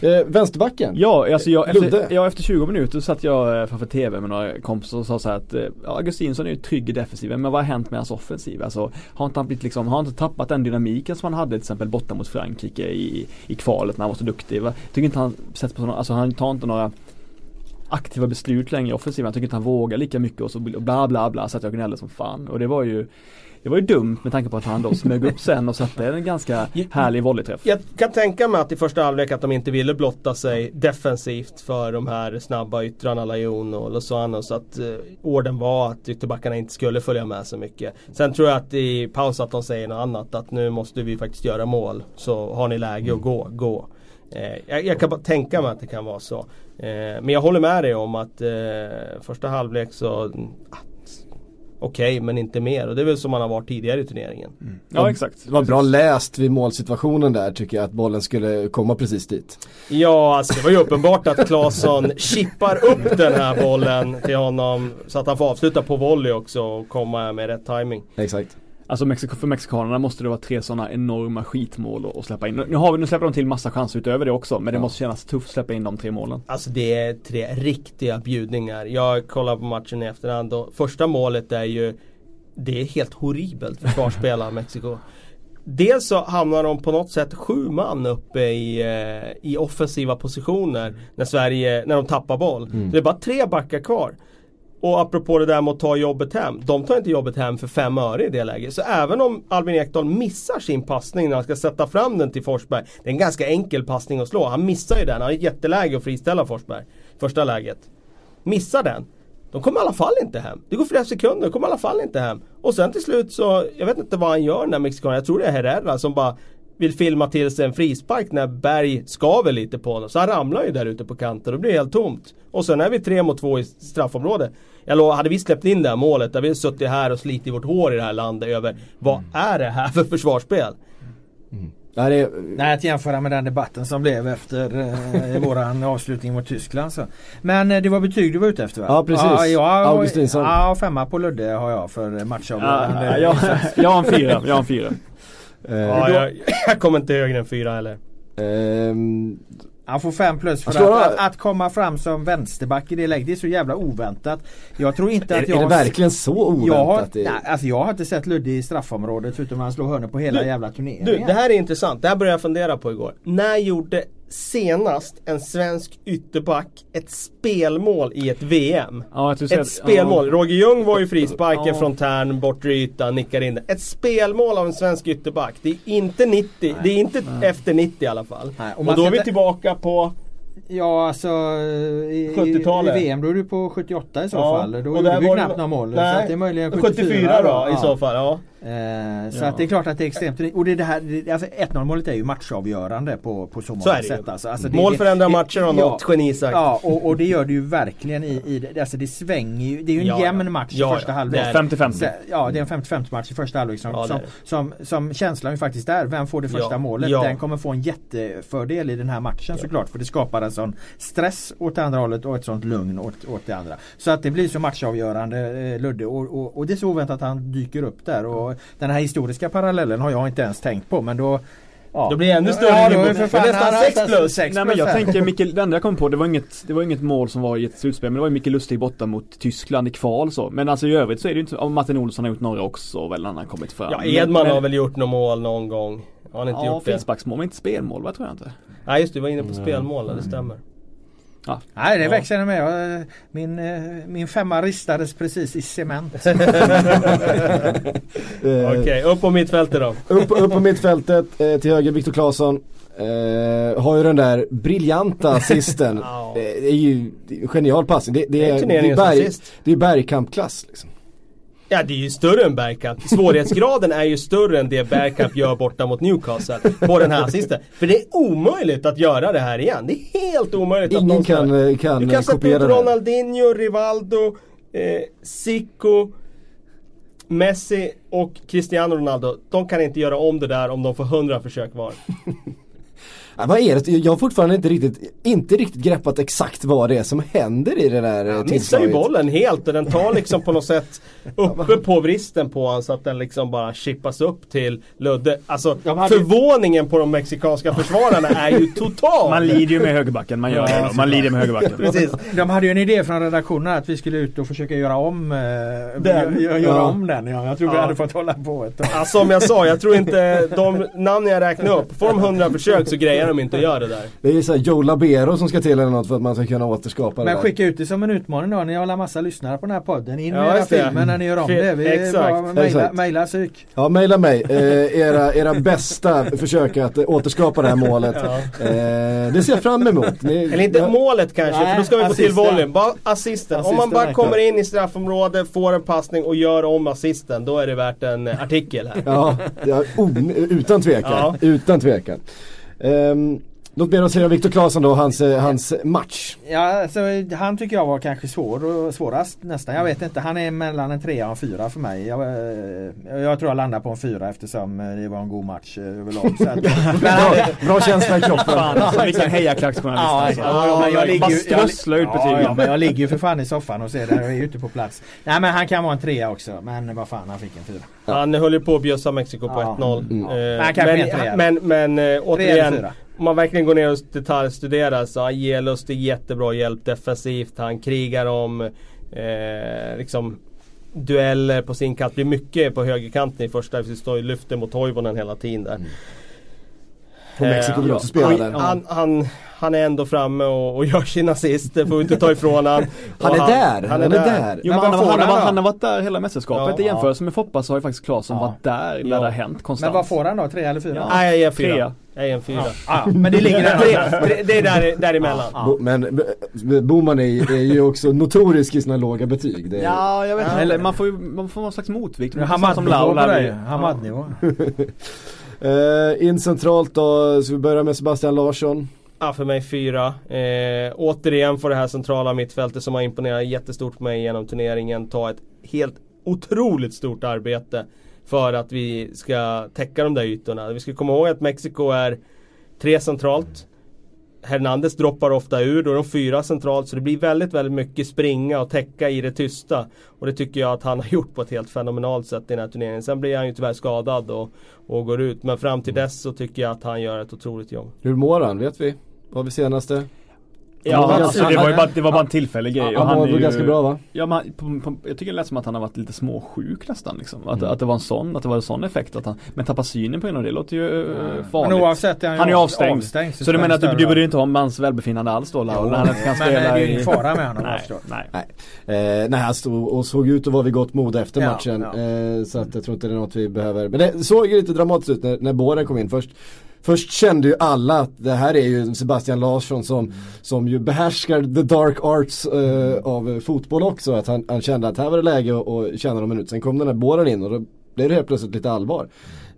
Eh, vänsterbacken? Ja, alltså jag, efter, ja, efter 20 minuter satt jag eh, framför TV med några kompisar och sa så att eh, ja, Augustinsson är ju trygg i defensiven men vad har hänt med hans offensiv? Alltså har inte han blivit liksom, har han inte tappat den dynamiken som han hade till exempel borta mot Frankrike i, i kvalet när han var så duktig? Va? Tycker inte han sätter på sådana, alltså han tar inte några aktiva beslut längre i offensiven. Jag tycker inte han vågar lika mycket och så bla bla bla så att jag gnällde som fan. Och det var ju det var ju dumt med tanke på att han då smög upp sen och satte en ganska härlig volleyträff. Jag kan tänka mig att i första halvlek att de inte ville blotta sig defensivt för de här snabba yttrarna Lajon och Lozano så att eh, orden var att ytterbackarna inte skulle följa med så mycket. Sen tror jag att i paus att de säger något annat att nu måste vi faktiskt göra mål. Så har ni läge att gå, gå. Eh, jag, jag kan bara tänka mig att det kan vara så. Eh, men jag håller med dig om att eh, första halvlek så ah, Okej men inte mer och det är väl som man har varit tidigare i turneringen. Ja exakt. Det var bra läst vid målsituationen där tycker jag att bollen skulle komma precis dit. Ja, alltså det var ju uppenbart att Claesson chippar upp den här bollen till honom så att han får avsluta på volley också och komma med rätt timing. Exakt. Alltså Mexiko, för mexikanerna måste det vara tre sådana enorma skitmål att släppa in. Nu, har vi, nu släpper de till massa chanser utöver det också men det Ja. måste kännas tufft att släppa in de tre målen. Alltså det är tre riktiga bjudningar. Jag kollar på matchen i efterhand och första målet är ju Det är helt horribelt försvarsspel av Mexiko. Dels så hamnar de på något sätt sju man uppe i, eh, i offensiva positioner när Sverige, när de tappar boll. Så det är bara tre backar kvar. Och apropå det där med att ta jobbet hem. De tar inte jobbet hem för fem öre i det läget. Så även om Albin Ekdal missar sin passning när han ska sätta fram den till Forsberg. Det är en ganska enkel passning att slå. Han missar ju den. Han har ett jätteläge att friställa Forsberg. Första läget. Missar den. De kommer i alla fall inte hem. Det går flera sekunder, de kommer i alla fall inte hem. Och sen till slut så, jag vet inte vad han gör när mexikanen, jag tror det är Herrera som bara vill filma till sig en frispark när Berg skaver lite på honom. Så han ramlar ju där ute på kanten och det blir helt tomt. Och sen är vi tre mot två i straffområdet. Jag lovar, hade vi släppt in det här målet, där vi suttit här och slitit vårt hår i det här landet över vad är det här för försvarsspel? Ja, det är, Nej, att jämföra med den debatten som blev efter eh, våran avslutning mot Tyskland. Så. Men eh, det var betyg du var ute efter va? Ja, precis. Ja, jag, Augustinsson. Ja, femma på Ludde har jag för Ja, matchavgörande. jag, jag har en fyra, jag har en fyra. Eh, Ja, jag, jag kommer inte högre än fyra heller. ehm, Han får fem plus för att, att, att komma fram som vänsterback i det läget. Det är så jävla oväntat. Jag tror inte är, att jag... är det verkligen så oväntat? jag har, nej, alltså jag har inte sett Ludde i straffområdet förutom när han slår hörnor på hela Du, jävla turneringen. Du, det här är intressant. Det här började jag fundera på igår. När gjorde senast en svensk ytterback ett spelmål i ett VM? Ja, Ett att- spelmål. ja. Roger Ljung var ju frisparken Ja. från Tern, bortre ytan, nickar in. Ett spelmål av en svensk ytterback. Det är inte 90, det är inte efter 90 i alla fall. Nej, och och då är vi tillbaka på Ja alltså i, 70-talet. i VM då är du på 78 i så Ja, fall. Då gjorde det knappt nå- några mål. Så Nej, det är möjligen 74, 74, då, Ja. i så fall. Ja. Eh, så Ja. att det är klart att det är extremt. Och det är det här, det, alltså 1-0 målet är ju matchavgörande på, på så många Så är det sätt. Alltså. Alltså det- Mål förändrar matcher har något geni sagt. Ja och, och det gör det ju verkligen i, i det. Alltså det svänger ju. Det är ju en Ja, ja. jämn match Ja, i första ja. halvlek. Det är 50-50. Så- Ja det är en 50-50 match i första halvlek som, Ja, som, som, som känslan ju faktiskt är. Vem får det första Ja, målet? ja. Den kommer få en jättefördel i den här matchen såklart. För det skapar en sån stress åt det andra hållet och ett sånt lugn åt, åt det andra. Så att det blir så matchavgörande eh, Ludde och, och, och det är så oväntat att han dyker upp där. Och den här historiska parallellen har jag inte ens tänkt på men då Ja. Då blir det ännu större Ja, då är för fan nästan han har sex nästan plus. sex Nej men jag tänker Mikael, det enda jag kom på det var inget, det var inget mål som var i ett slutspel men det var ju Mikael Lustig borta mot Tyskland i kval så. Men alltså i övrigt så är det ju inte, och Martin Olsson har gjort några också väl när han har kommit fram. Ja, Edman men, har väl gjort något mål någon gång. Har han inte Ja, gjort det? frisparksmål men inte spelmål va tror jag inte. Nej just det, du var inne på spelmål, det stämmer. Nej det Ja. växer med. Jag, Min, eh, min femma ristades precis i cement. eh, Okej, upp på mittfältet då. upp, upp på mittfältet, eh, till höger Viktor Claesson. Eh, har ju den där briljanta assisten. Ja. Eh, det är ju är genial passning. Det, det, Det är är, det, är berg, det är bergkampklass liksom. Ja det är ju större än Bergkamp. Svårighetsgraden är ju större än det Bergkamp gör borta mot Newcastle på den här assisten. För det är omöjligt att göra det här igen. Det är helt omöjligt att Ingen någon ska- kan, eh, kan, Du eh, kan sätta kopiera ut här. Ronaldinho, Rivaldo, eh, Zico, Messi och Cristiano Ronaldo. De kan inte göra om det där om de får 100 försök var. Ja, vad är det? Jag har fortfarande inte riktigt, inte riktigt greppat exakt vad det är som händer i det där Han ja, missar ju bollen helt och den tar liksom på något sätt uppe på vristen på honom så att den liksom bara chippas upp till Ludde. Alltså förvåningen på de mexikanska försvararna är ju total. Man lider ju med högerbacken, man gör det. Man lider med högerbacken. Precis. De hade ju en idé från redaktionen att vi skulle ut och försöka göra om eh, Den? Göra, Ja. om den. Ja. Jag tror vi Ja. hade fått hålla på ett tag. Alltså som jag sa, jag tror inte de namn jag räknar upp, får de 100 försök så grejer de inte göra det där. Det är så här Joe Labero som ska till eller något för att man ska kunna återskapa det Men där. skicka ut det som en utmaning då. Ni har alla massa lyssnare på den här podden. In Ja, med era just det. filmer när ni gör om Fi- det. Vi exakt. mejla, psyk. Ja, mejla mig. Eh, era, era bästa försök att återskapa det här målet. Eh, det ser jag fram emot. Ni, Eller inte ja, målet kanske, Nej, för då ska vi få till assisten. volym. Bara assisten. Om man bara kommer in i straffområdet, får en passning och gör om assisten, då är det värt en artikel här. Ja, ja utan tvekan. Ja. Utan tvekan. Um, något mer att säga om Viktor Claesson då, hans, eh, hans match. Ja, alltså, han tycker jag var kanske svår och svårast nästan. Jag vet inte. Han är mellan en trea och en fyra för mig. Jag, eh, jag tror jag landar på en fyra eftersom det var en god match överlag. Så att, men han, Bra, bra känsla i kroppen. Fan alltså, vilken hejaklacksjournalist Ja, alltså. ja, men jag jag- strössla ut ja, ja, betygen. men jag ligger ju för fan i soffan och ser det. Jag är ju ute på plats. Nej men han kan vara en trea också. Men vad fan, han fick en fyra. Han höll ju på att bjussa Mexiko på Ja. 1-0. Mm. Eh, men, men, men eller återigen, fyra. Om man verkligen går ner och detaljstuderar så han ger Lustig jättebra hjälp defensivt. Han krigar om eh, liksom dueller på sin kant. Det blir mycket på högerkanten i första. Vi står lyfter mot Toivonen hela tiden där. Och Mexiko vill Eh, också spela och där. Han, han, han är ändå framme och, och gör sina assist, det får vi inte ta ifrån han. Han är där, han är där. Jo, Men han, han, har, han han har varit där hela mästerskapet. Ja. I jämförelse med Foppa så har ju faktiskt Claesson Ja. varit där när Ja. det har hänt konstant. Men vad får han då? Tre eller fyra? Ja. Nej jag ger en fyra. Jag ger en fyra. Ja, men det ligger där. Tre, det är där, däremellan. Bo, men B- Boman är, är ju också notorisk i sina låga betyg. Det är, Ja, jag vet inte. Eller man får ju man får någon slags motvikt. Hamadnivå på dig. Eh, in centralt då, så vi börjar med Sebastian Larsson. Ja, för mig fyra. Eh, återigen får det här centrala mittfältet som har imponerat jättestort på mig genom turneringen ta ett helt otroligt stort arbete för att vi ska täcka de där ytorna. Vi ska komma ihåg att Mexiko är tre centralt. Hernandez droppar ofta ur, då är de fyra centralt så det blir väldigt, väldigt mycket springa och täcka i det tysta. Och det tycker jag att han har gjort på ett helt fenomenalt sätt i den här turneringen. Sen blir han ju tyvärr skadad och, och går ut. Men fram till dess så tycker jag att han gör ett otroligt jobb. Hur mår han? Vet vi? Vad var vi senaste? Ja, Han var alltså, ganska- det var ju bara, det var bara en tillfällig grej. och Han var ju- ganska bra va? Ja, men på, på, jag tycker det lät som att han har varit lite småsjuk nästan liksom. Att, Mm. att det var en sån, att det var en sån effekt. Att han, men tappa synen på grund av det låter ju Men farligt. oavett är han, Han är ju avstängd. avstängd Så du menar att du, du borde inte ha om hans välbefinnande alls då? Jo. När han inte kan Men det är ju ingen fara med honom Nej, nej. Nej, eh, nej han stod och såg ut att vara vid gott mod efter Ja, matchen. ja. Eh, så att jag tror inte det är något vi behöver. Men det såg ju lite dramatiskt ut när, när Båren kom in. Först, först kände ju alla att det här är ju Sebastian Larsson som, som ju behärskar the dark arts eh, av fotboll också. Att han, han kände att här var det läge att att tjäna någon minut. Sen kom den här Båren in och då blev det helt plötsligt lite allvar.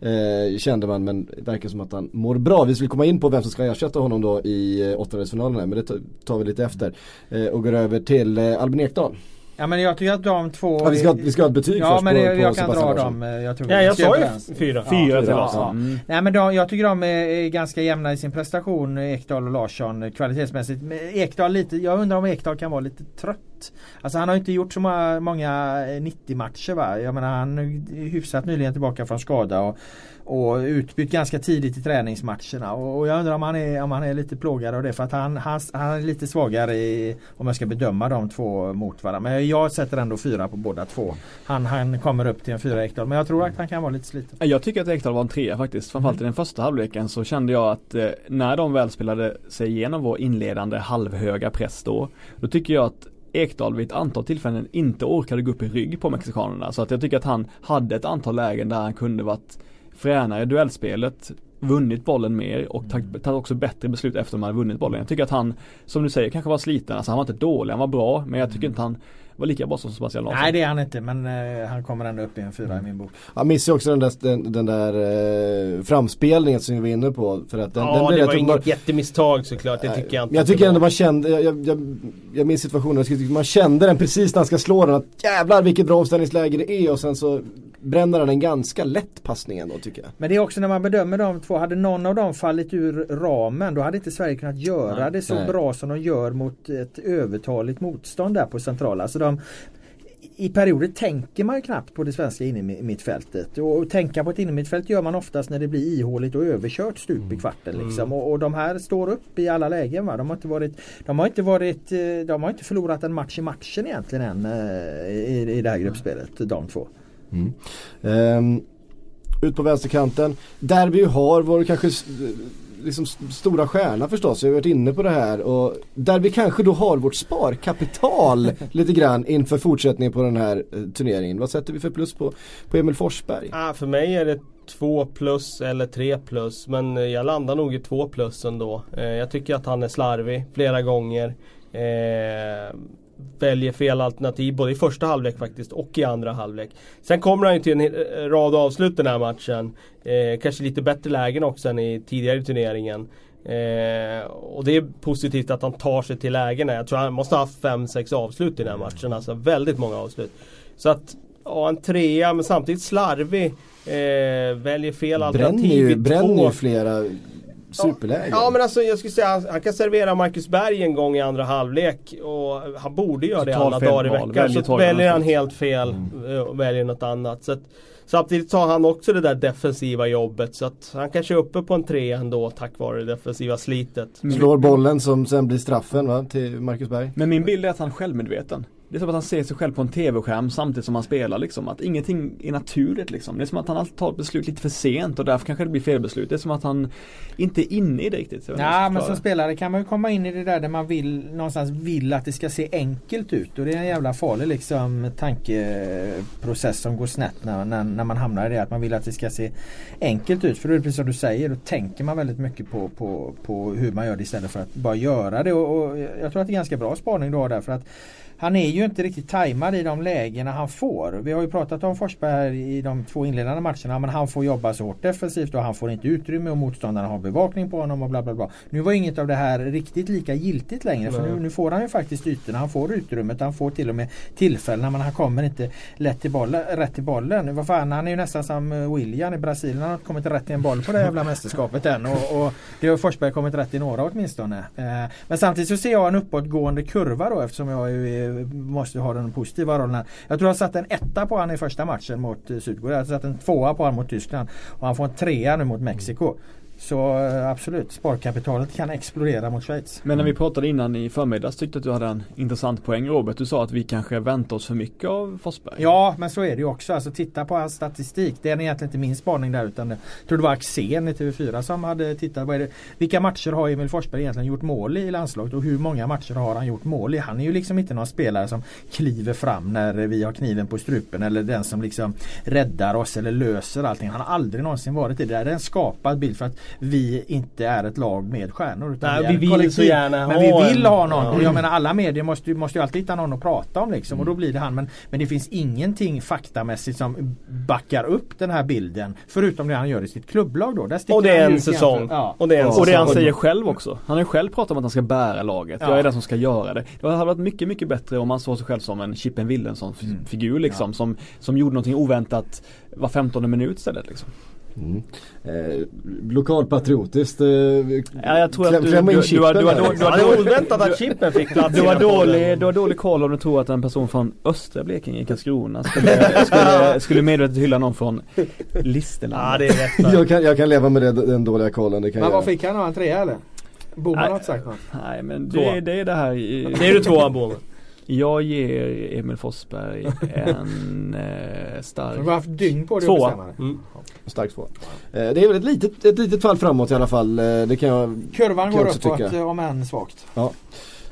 Eh, kände man men det verkar som att han mår bra. Vi skulle komma in på vem som ska ersätta honom då i eh, åttondelsfinalen men det tar- tar vi lite efter. Eh, och går över till eh, Albin Ekdal. Ja men jag tycker att de två Ja, vi, ska, vi ska ha ett betyg Ja först men på, det, på jag kan Sebastian dra Larsson. dem. eh, Jag, tror Ja, jag sa ju fyra. Fyra till Ja, Larsson. ja. Mm. Nej men de, jag tycker de är, ganska jämna i sin prestation Ekdal och Larsson kvalitetsmässigt. Men Ekdal lite, jag undrar om Ekdal kan vara lite trött. Alltså han har inte gjort så många, 90 eh, matcher va. Jag menar han är hyfsat nyligen tillbaka från skada och, och utbytt ganska tidigt i träningsmatcherna. Och, och jag undrar om han, är, om han är lite plågad av det för att han, han, han är lite svagare i, om jag ska bedöma de två mot varandra. Men jag sätter ändå fyra på båda två. Han, han kommer upp till en fyra Ekdal men jag tror att han kan vara lite sliten. Jag tycker att Ekdal var en trea faktiskt. Framförallt i den första halvleken så kände jag att eh, när de väl spelade sig igenom vår inledande halvhöga press då. Då tycker jag att Ekdal vid ett antal tillfällen inte orkade gå upp i rygg på mexikanerna. Så att jag tycker att han hade ett antal lägen där han kunde varit fränare i duellspelet vunnit bollen mer och tagit tagit också bättre beslut efter att man hade vunnit bollen. Jag tycker att han, som du säger, kanske var sliten. Alltså han var inte dålig, han var bra. Men jag tycker inte han var lika bra som Sebastian Larsson. Nej det är han inte men eh, han kommer ändå upp i en fyra i min bok. Han missar också den där, den, den där eh, framspelningen som vi var inne på. För att den, ja, den det var inget jättemisstag såklart. Det tycker jag inte. Jag tycker ändå man kände, jag, jag, jag, jag minns situationen, jag man kände den precis när han ska slå den att jävlar vilket bra omställningsläge det är och sen så bränner han en ganska lätt passning ändå tycker jag. Men det är också när man bedömer de två, hade någon av dem fallit ur ramen då hade inte Sverige kunnat göra Nej. det så Nej. bra som de gör mot ett övertaligt motstånd där på centrala. Alltså de, I perioder tänker man ju knappt på det svenska innermittfältet. Och tänka på ett innermittfält gör man oftast när det blir ihåligt och överkört stup i kvarten. Liksom. Och, och de här står upp i alla lägen. Va? De, har inte varit, de, har inte varit, eh, de har inte förlorat en match i matchen egentligen än eh, i, i det här gruppspelet, de två. Ehm, ut på vänsterkanten. Där vi ju har vår kanske liksom stora stjärna förstås. Vi har varit inne på det här. Och där vi kanske då har vårt sparkapital lite grann inför fortsättningen på den här eh, turneringen. Vad sätter vi för plus på, på Emil Forsberg? Ah, för mig är det två plus eller tre plus. Men eh, jag landar nog i två plus ändå. Eh, jag tycker att han är slarvig flera gånger. Eh, väljer fel alternativ både i första halvlek faktiskt och i andra halvlek. Sen kommer han ju till en eh, rad avslut den här matchen. Eh, kanske lite bättre lägen också än i tidigare turneringen. Eh, och det är positivt att han tar sig till lägena. Jag tror han måste ha haft 5-6 avslut i den här matchen. Alltså väldigt många avslut. Så att ja, en trea men samtidigt slarvig. Eh, väljer fel Bränner alternativ ju, i bränner två. ju flera superlägen. Ja men alltså jag skulle säga han, han kan servera Marcus Berg en gång i andra halvlek och han borde göra det alla dagar i veckan. väljer Så väljer han helt fel eh, och väljer något annat. Så att, samtidigt tar han också det där defensiva jobbet så att han kanske är uppe på en tre ändå tack vare det defensiva slitet. Slår bollen som sen blir straffen va, till Marcus Berg. Men min bild är att han är självmedveten. Det är som att han ser sig själv på en tv-skärm samtidigt som han spelar liksom. Att ingenting är naturligt liksom. Det är som att han alltid tar ett beslut lite för sent och därför kanske det blir felbeslut. Det är som att han inte är inne i det riktigt. Ja men som spelare kan man ju komma in i det där där man vill någonstans vill att det ska se enkelt ut och det är en jävla farlig liksom tankeprocess som går snett när, när, när man hamnar i det att man vill att det ska se enkelt ut för då är det precis som du säger då tänker man väldigt mycket på, på, på hur man gör det istället för att bara göra det och, och jag tror att det är ganska bra spaning du har där för att han är ju inte riktigt tajmad i de lägena han får. Vi har ju pratat om Forsberg här i de två inledande matcherna men han får jobba så hårt defensivt och han får inte utrymme och motståndarna har bevakning på honom och bla bla bla. Nu var inget av det här riktigt lika giltigt längre för nu, nu får han ju faktiskt ytorna. Han får utrymmet. Han får till och med tillfällen men han kommer inte lätt till bollen, rätt till bollen. Vad fan, han är ju nästan som eh, William i Brasilien. Han har inte kommit rätt till en boll på det jävla mästerskapet än. Och, och det har Forsberg kommit rätt i några åtminstone. Eh, men samtidigt så ser jag en uppåtgående kurva då eftersom jag eh, måste ha den positiva rollen. Jag tror jag satt en etta på han i första matchen mot eh, Sydkorea. Jag satt en tvåa på han mot Tyskland. Och han får en trea nu mot Mexiko. Så eh, absolut, sparkapitalet kan explodera mot Schweiz. Men när vi pratade innan i förmiddags tyckte att du hade en intressant poäng Robert. Du sa att vi kanske väntar oss för mycket av Forsberg. Ja, men så är det ju också. Alltså titta på hans statistik. Det är egentligen inte min spaning där utan jag tror det var Axén i TV4 som hade tittat. Vad? Vilka matcher har Emil Forsberg egentligen gjort mål i i landslaget och hur många matcher har han gjort mål i? Han är ju liksom inte någon spelare som kliver fram när vi har kniven på strupen eller den som liksom räddar oss eller löser allting. Han har aldrig någonsin varit det. Det är en skapad bild för att vi inte är ett lag med stjärnor. Utan Nej, vi ett vill kollektiv. så gärna Men ha vi vill en- ha någon. Ja. Och jag menar alla medier måste, ju- måste ju alltid hitta någon att prata om liksom. Och då blir det han. Men, men det finns ingenting faktamässigt som backar upp den här bilden. Förutom det han gör i sitt klubblag då. Där Och det är en säsong. Ja. Och det är en Och det han säger själv också. Han har ju själv pratat om att han ska bära laget. Ja. Jag är den som ska göra det. Det hade varit mycket, mycket bättre om han såg sig själv som en Chippen Willensson Mm. figur liksom. Som, som gjorde någonting oväntat var 15 minut istället liksom. Mm. Eh, lokalpatriotiskt. Eh, Ja, jag tror att kläm- du- klämma in du- du har- du har- där. du har- oväntat att Chippen fick plats Du har, dålig, du har dålig koll om du tror att en person från östra Blekinge i Karlskrona skulle, skulle, skulle medvetet hylla någon från Listerland. Ja det är rätt. jag, kan, jag kan leva med det, den dåliga kollen. Det kan Men vad fick han då? En trea eller? Boman Nej. har inte sagt något. Nej men det, det är det här i, Det är du tvåan Boman. Jag ger Emil Forsberg en eh, stark Du har haft dygn på dig Tvåa. att bestämma det. Mm. Starkt två. Eh, det är väl ett litet, ett litet fall framåt i alla fall. Eh, det kan jag Kurvan Kan går jag också uppåt tycka. eh, om än svagt.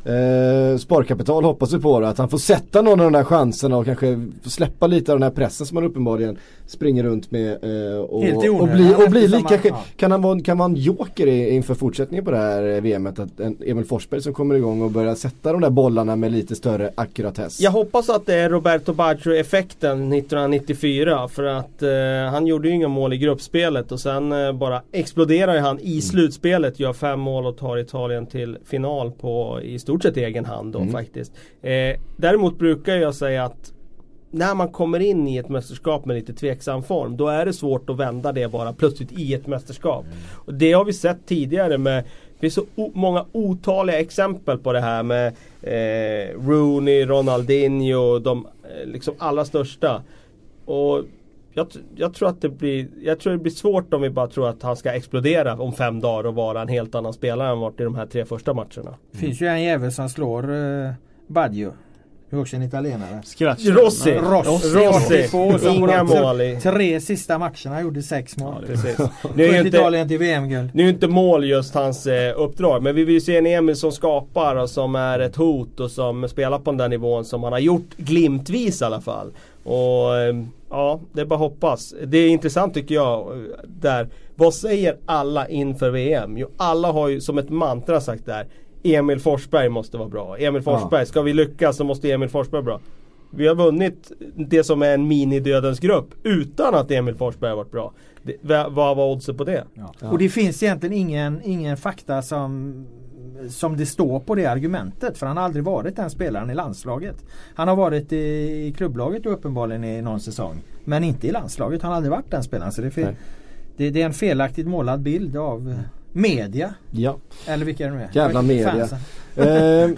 Eh, sparkapital hoppas vi på det. Att han får sätta någon av de där chanserna och kanske släppa lite av den här pressen som han uppenbarligen springer runt med. Eh, och, Helt i och bli, och bli han- ja. kan, han vara, kan vara en joker i, inför fortsättningen på det här eh, VMet? Att en Emil Forsberg som kommer igång och börjar sätta de där bollarna med lite större ackuratess. Jag hoppas att det är Roberto Baggio-effekten 1994 för att eh, han gjorde ju inga mål i gruppspelet och sen eh, bara exploderar han i slutspelet, gör fem mål och tar Italien till final på i stort sett egen hand då faktiskt. Eh, däremot brukar jag säga att när man kommer in i ett mästerskap med lite tveksam form då är det svårt att vända det bara plötsligt i ett mästerskap. Och det har vi sett tidigare med det finns så många otaliga exempel på det här med eh, Rooney, Ronaldinho, de eh, liksom allra största. Och jag, jag tror att det blir Jag tror det blir svårt om vi bara tror att han ska explodera om fem dagar och vara en helt annan spelare än varit i de här tre första matcherna. Det finns ju en jävel som slår uh, Baggio. Det är också en italienare. Scratch. Rossi! Rossi, Rossi! 82, som Inga mål i... Tre sista matcherna gjorde sex mål. Precis. Nu är inte, Italien till VM-guld. Nu är inte mål just hans eh, uppdrag men vi vill ju se en Emil som skapar och som är ett hot och som spelar på den där nivån som han har gjort glimtvis i alla fall. Och eh, ja, det är bara hoppas. Det är intressant tycker jag där. Vad säger alla inför VM? Jo, alla har ju som ett mantra sagt där Emil Forsberg måste vara bra. Emil Forsberg, ska vi lyckas så måste Emil Forsberg vara bra. Vi har vunnit det som är en mini-dödens grupp utan att Emil Forsberg har varit bra. Det, vad var oddset på det? Och det finns egentligen ingen, ingen fakta som som det står på det argumentet för han har aldrig varit den spelaren i landslaget. Han har varit i, i klubblaget och uppenbarligen i någon säsong. Men inte i landslaget. Han har aldrig varit den spelaren. Så det, är fel, det, det är en felaktigt målad bild av eh, media. Ja. Eller vilka det nu är. Jävla media. Fansen. Eh,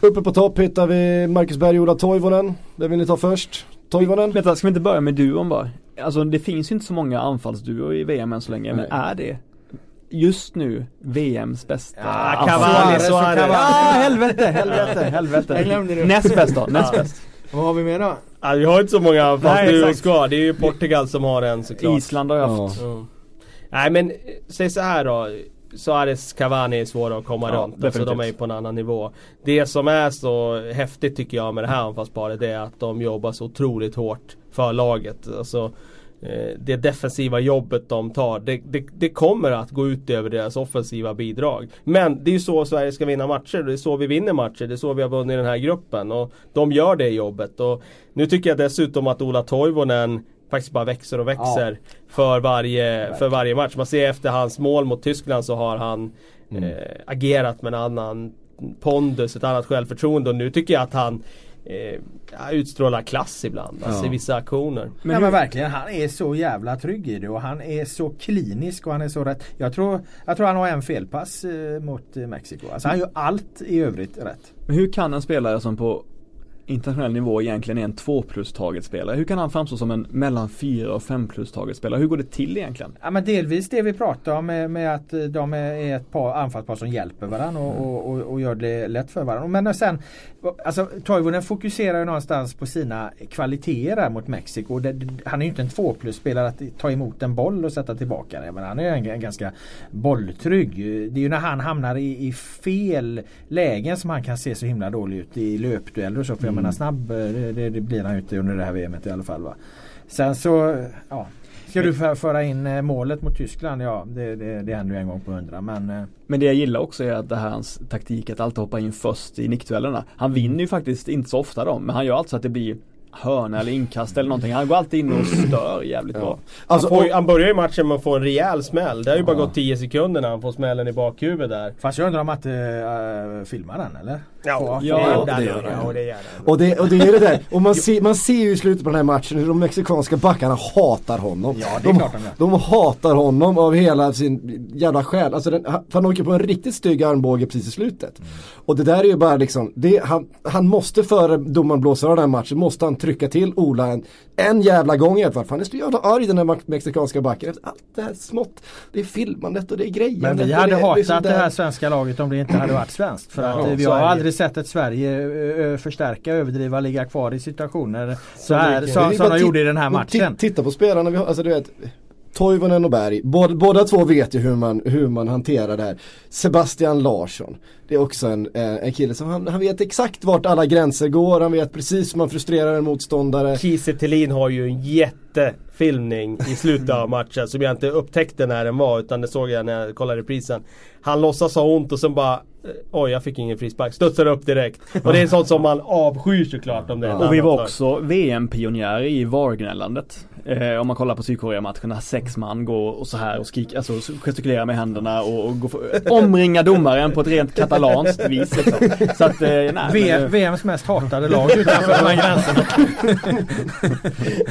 uppe på topp hittar vi Marcus Berg och Ola Toivonen. Vem vill ni ta först? Toivonen? Vänta, ska vi inte börja med duon bara? Alltså det finns ju inte så många anfallsduor i VM än så länge, men Nej. är det just nu VMs bästa Ja, anfallsduo? Cavani, Suarez Suarez. Cavani. Ah, helvete, helvete, helvete. Jag glömde det. Näst bäst då, näst bäst. Vad har vi mer då? Ja, vi har inte så många Nej, anfallsduos exakt. kvar. Det är ju Portugal som har en såklart. Island har ju haft. Mm. Nej men eh, säg så här då. Suarez Cavani är svåra att komma Ja, runt. Alltså de är ju på en annan nivå. Det som är så häftigt tycker jag med det här anfallsparet är att de jobbar så otroligt hårt för laget. Alltså, det defensiva jobbet de tar det, det, det kommer att gå ut över deras offensiva bidrag. Men det är ju så Sverige ska vinna matcher. Det är så vi vinner matcher. Det är så vi har vunnit den här gruppen. Och de gör det jobbet. Och nu tycker jag dessutom att Ola Toivonen faktiskt bara växer och växer för, varje, för varje match. Man ser efter hans mål mot Tyskland så har han eh, agerat med en annan pondus, ett annat självförtroende och nu tycker jag att han eh, ja, utstrålar klass ibland. Alltså Ja. i vissa aktioner. Men, ja, men verkligen, han är så jävla trygg i det och han är så klinisk och han är så rätt. Jag tror, jag tror han har en felpass eh, mot eh, Mexiko. Alltså han gör allt i övrigt rätt. Men hur kan en spelare som på internationell nivå egentligen är en 2 plus targetspelare, hur kan han framstå som en mellan 4 och 5 plus targetspelare? Hur går det till egentligen? Ja, men delvis det vi pratar om med, med att eh, de är ett par anfallspar som hjälper varandra och, och, och, och gör det lätt för varandra. Men sen, alltså Toivonen fokuserar ju någonstans på sina kvaliteter här mot Mexiko. Det, han är ju inte en 2 plus spelare att ta emot en boll och sätta tillbaka den. Men han är en, en ganska bolltrygg. Det är ju när han hamnar i, i fel lägen som han kan se så himla dålig ut i löpdueller och så. För mm menar snabb, eh, det, det, det blir han ju inte under det här VMet i alla fall. Va? Sen så, ja. Ska du för- föra in eh, målet mot Tyskland? Ja, det, det, det händer ju en gång på hundra. Men eh, Men det jag gillar också är att det här hans taktik att alltid hoppa in först i nickduellerna. Han vinner ju faktiskt inte så ofta dem, men han gör alltså att det blir hörna eller inkast eller någonting. Han går alltid in och stör jävligt bra. Alltså, han, får, han börjar ju matchen med att få en rejäl smäll. Det har ju bara gått 10 sekunder när han får smällen i bakhuvudet där. fast jag undrar om att uh, filmar den eller? Ja, Ja, det, det gör det. han. Ja, det gör han. och, det, och det är det där. Och man, ser, man ser ju i slutet på den här matchen hur de mexikanska backarna hatar honom. Ja, det är de, klart de gör. de hatar honom av hela sin jävla själ. Alltså den, han, han åker på en riktigt stygg armbåge precis i slutet. Mm. Och det där är ju bara liksom, det, han, han måste före domaren blåser av den här matchen, måste han trycka till Ola en, en jävla gång i alla fall. För han är så jävla arg den här mexikanska backen. Allt det här smått, det är filmandet och det är grejer. Men vi hade hatat det här svenska laget om det inte hade varit svenskt. För att vi har det. aldrig sett ett Sverige förstärka, överdriva, ligga kvar i situationer så här, det- som, som de gjorde i den här matchen. Titta på spelarna vi har, alltså du vet Toivonen och Berg, båda, båda två vet ju hur man, hur man hanterar det här. Sebastian Larsson, det är också en, eh, en kille som han, han vet exakt vart alla gränser går, han vet precis hur man frustrerar en motståndare. Kiese Thelin har ju en jätte jättefilmning i slutet av matchen som jag inte upptäckte när den var utan det såg jag när jag kollade reprisen. Han låtsas ha ont och sen bara eh, Oj jag fick ingen frispark, studsar upp direkt. Och det är sånt som man avskyr såklart om det Och vi var också VM-pionjärer i VAR-gnällandet. Eh, om man kollar på Sydkorea-matcherna, sex man går och så här och skriker, alltså gestikulerar med händerna och, och går för, omringar domaren på ett rent katalanskt vis liksom. Så att, eh, nej, men, V- eh, VMs mest hatade lag utanför de här gränserna.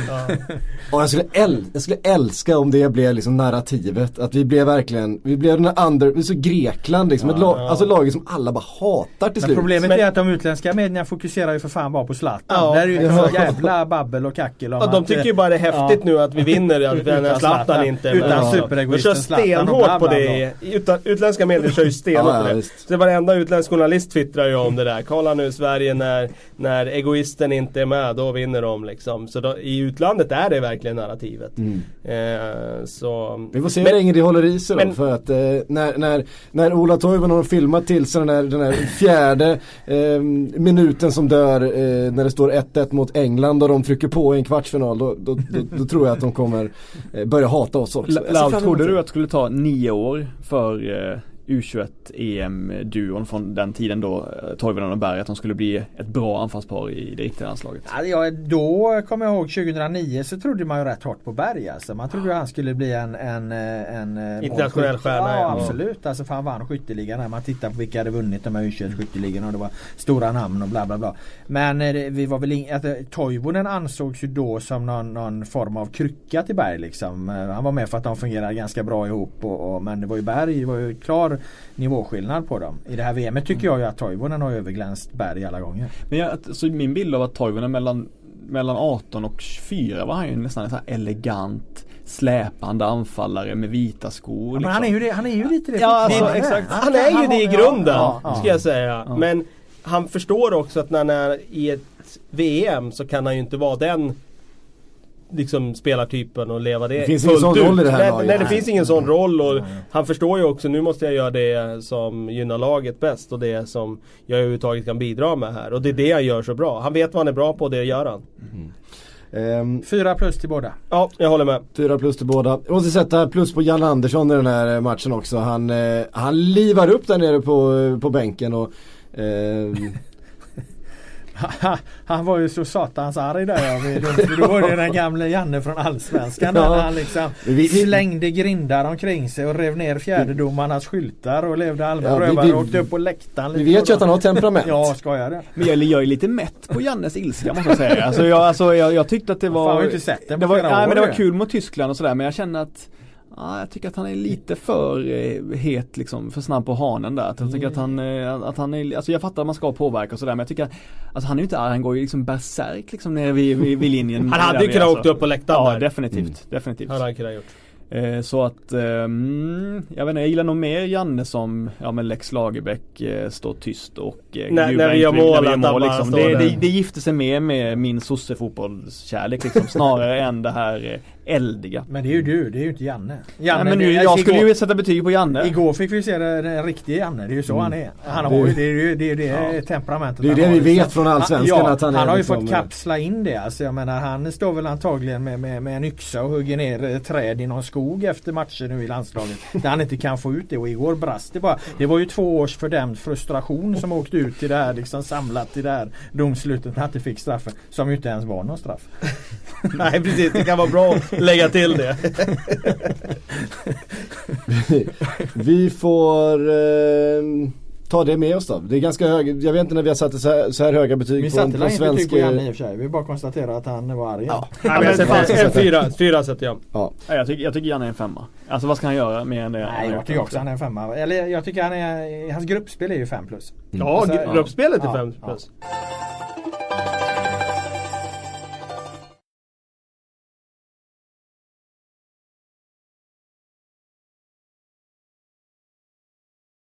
Och jag skulle, äl- jag skulle älska om det blev liksom narrativet, att vi blev verkligen, vi blev den här under, vi så Grekland liksom, ett lag, alltså laget som alla bara hatar till Men slut. problemet Men- är att de utländska medierna fokuserar ju för fan bara på Zlatan. Ja. Där är ju ett jävla babbel och kackel Ja, de tycker ju bara det är häftigt nu att vi vinner att Utan när Zlatan Zlatan. inte Utan superegoisten De kör Zlatan stenhårt på det. Utan, utländska medier kör ju stenhårt Ja, på ja, det. Så varenda utländsk journalist twittrar ju om det där. Kolla nu Sverige när, när egoisten inte är med, då vinner de liksom. Så då, i utlandet är det verkligen narrativet. Eh, så... Mm. Vi får se hur länge det håller i sig då men- för att eh, när, när, när Ola Toivonen har filmat till sig den här, den här fjärde eh, minuten som dör eh, när det står 1-1 mot England och de trycker på i en kvartsfinal då, då, då, då tror jag att de kommer eh, börja hata oss också. Emot trodde du att det skulle ta nio år för eh, U21 EM-duon från den tiden då eh, Toivonen och Berg att de skulle bli ett bra anfallspar i det riktiga landslaget? Ja, då kommer jag ihåg 2009 så trodde man ju rätt hårt på Berg alltså. Man trodde ju han skulle bli en, en, eh, en eh, Internationell stjärna, Ja, ja. absolut. Alltså för han vann skytteligan när man tittar på vilka hade vunnit de här U21 skytteligorna och det var stora namn och bla bla bla. Men vi var väl att, eh, Toivonen ansågs ju då som någon, någon form av krycka till Berg liksom. Han var med för att de fungerade ganska bra ihop och, och, men det var ju Berg, det var ju klar nivåskillnad på dem. I det här VMet tycker jag ju att Toivonen har överglänst Berg alla gånger. Men jag, så min bild av att Toivonen mellan, mellan 18 och 24 var han ju nästan en sån här elegant släpande anfallare med vita skor. Ja, men han är ju, det, han är ju lite det Ja, alltså, fortfarande. exakt. Han är ju det i grunden, ja, ja. ska jag säga. Men han förstår också att när han är i ett VM så kan han ju inte vara den liksom spelartypen och leva det, Det finns ingen sån ut. roll i det här nej, laget. Nej det Nej. finns ingen sån roll och han förstår ju också nu måste jag göra det som gynnar laget bäst och det som jag överhuvudtaget kan bidra med här. Och det är det han gör så bra. Han vet vad han är bra på och det gör han. Ehm, Fyra plus till båda. Ja, jag håller med. Fyra plus till båda. Jag måste sätta plus på Jan Andersson i den här eh, matchen också. Han, eh, han livar upp där nere på, eh, på bänken och ehm, han var ju så satans arg där ja. Vi- Då var det den gamle Janne från Allsvenskan där Ja. han liksom slängde grindar omkring sig och rev ner fjärdedomarnas skyltar och levde allmän Ja, rövare och åkte upp på läktaren. vi vet ju att han har temperament. Ja, skojar det? Men jag, jag är lite mätt på Jannes ilska måste jag säga. Alltså jag, alltså jag, jag tyckte att det var Fan, har inte sett den på det var, flera nej, år men det var kul mot Tyskland och sådär men jag känner att Ja, jag tycker att han är lite för eh, het liksom, för snabb på hanen där. Jag tycker att han, eh, att han är, alltså jag fattar att man ska påverka och sådär men jag tycker Alltså han är ju inte arg, han går ju liksom bärsärk liksom nere vid, vid, vid linjen. Han hade ju kunnat alltså. åkt upp på läktaren Ja där. definitivt, definitivt. Hade han kunnat gjort. Eh, så att, ehm, jag vet inte, jag gillar nog mer Janne som, ja men Lex Lagerbäck eh, står tyst och eh, När- vi gör inte- mål, när vi gör han mål liksom. det, det, det gifter sig mer med min sossefotbollskärlek liksom, snarare än det här eldiga. Men det är ju du, det är ju inte Janne. Nej, Janne men nu, jag alltså, skulle igår, ju sätta betyg på Janne. Igår fick vi se den riktiga Janne, det är ju så han är. Han har ju, det är ju det, är det temperamentet Det är han det har, vi vet från Allsvenskan, ja, att han är har ju liksom, fått kapsla in det alltså. Jag menar han står väl antagligen med, med, med en yxa och hugger ner eh, träd i någon skog efter matcher nu i landslaget. där han inte kan få ut det och igår brast det bara. Det var ju två års fördämd frustration som åkte ut i det här liksom samlat i det här domslutet när han inte fick straffen. Som ju inte ens var någon straff. Nej precis, det kan vara bra att lägga till det. Vi får ehm, ta det med oss då. Det är ganska hög, jag vet inte när vi har satt så här, så här höga betyg Vi på, satte på väl inget svensk... betyg på i och för sig. Vi bara konstaterar att han var arg. Ja. Nej, men jag en fyra, fyra sätter jag. Ja. Ja, jag, tycker, jag tycker Janne är en femma. Alltså vad ska han göra mer än det? Nej jag tycker också han är en femma. Eller jag tycker han är, hans gruppspel är ju fem plus. Ja, Alltså, gruppspelet är ja, 5 ja. plus.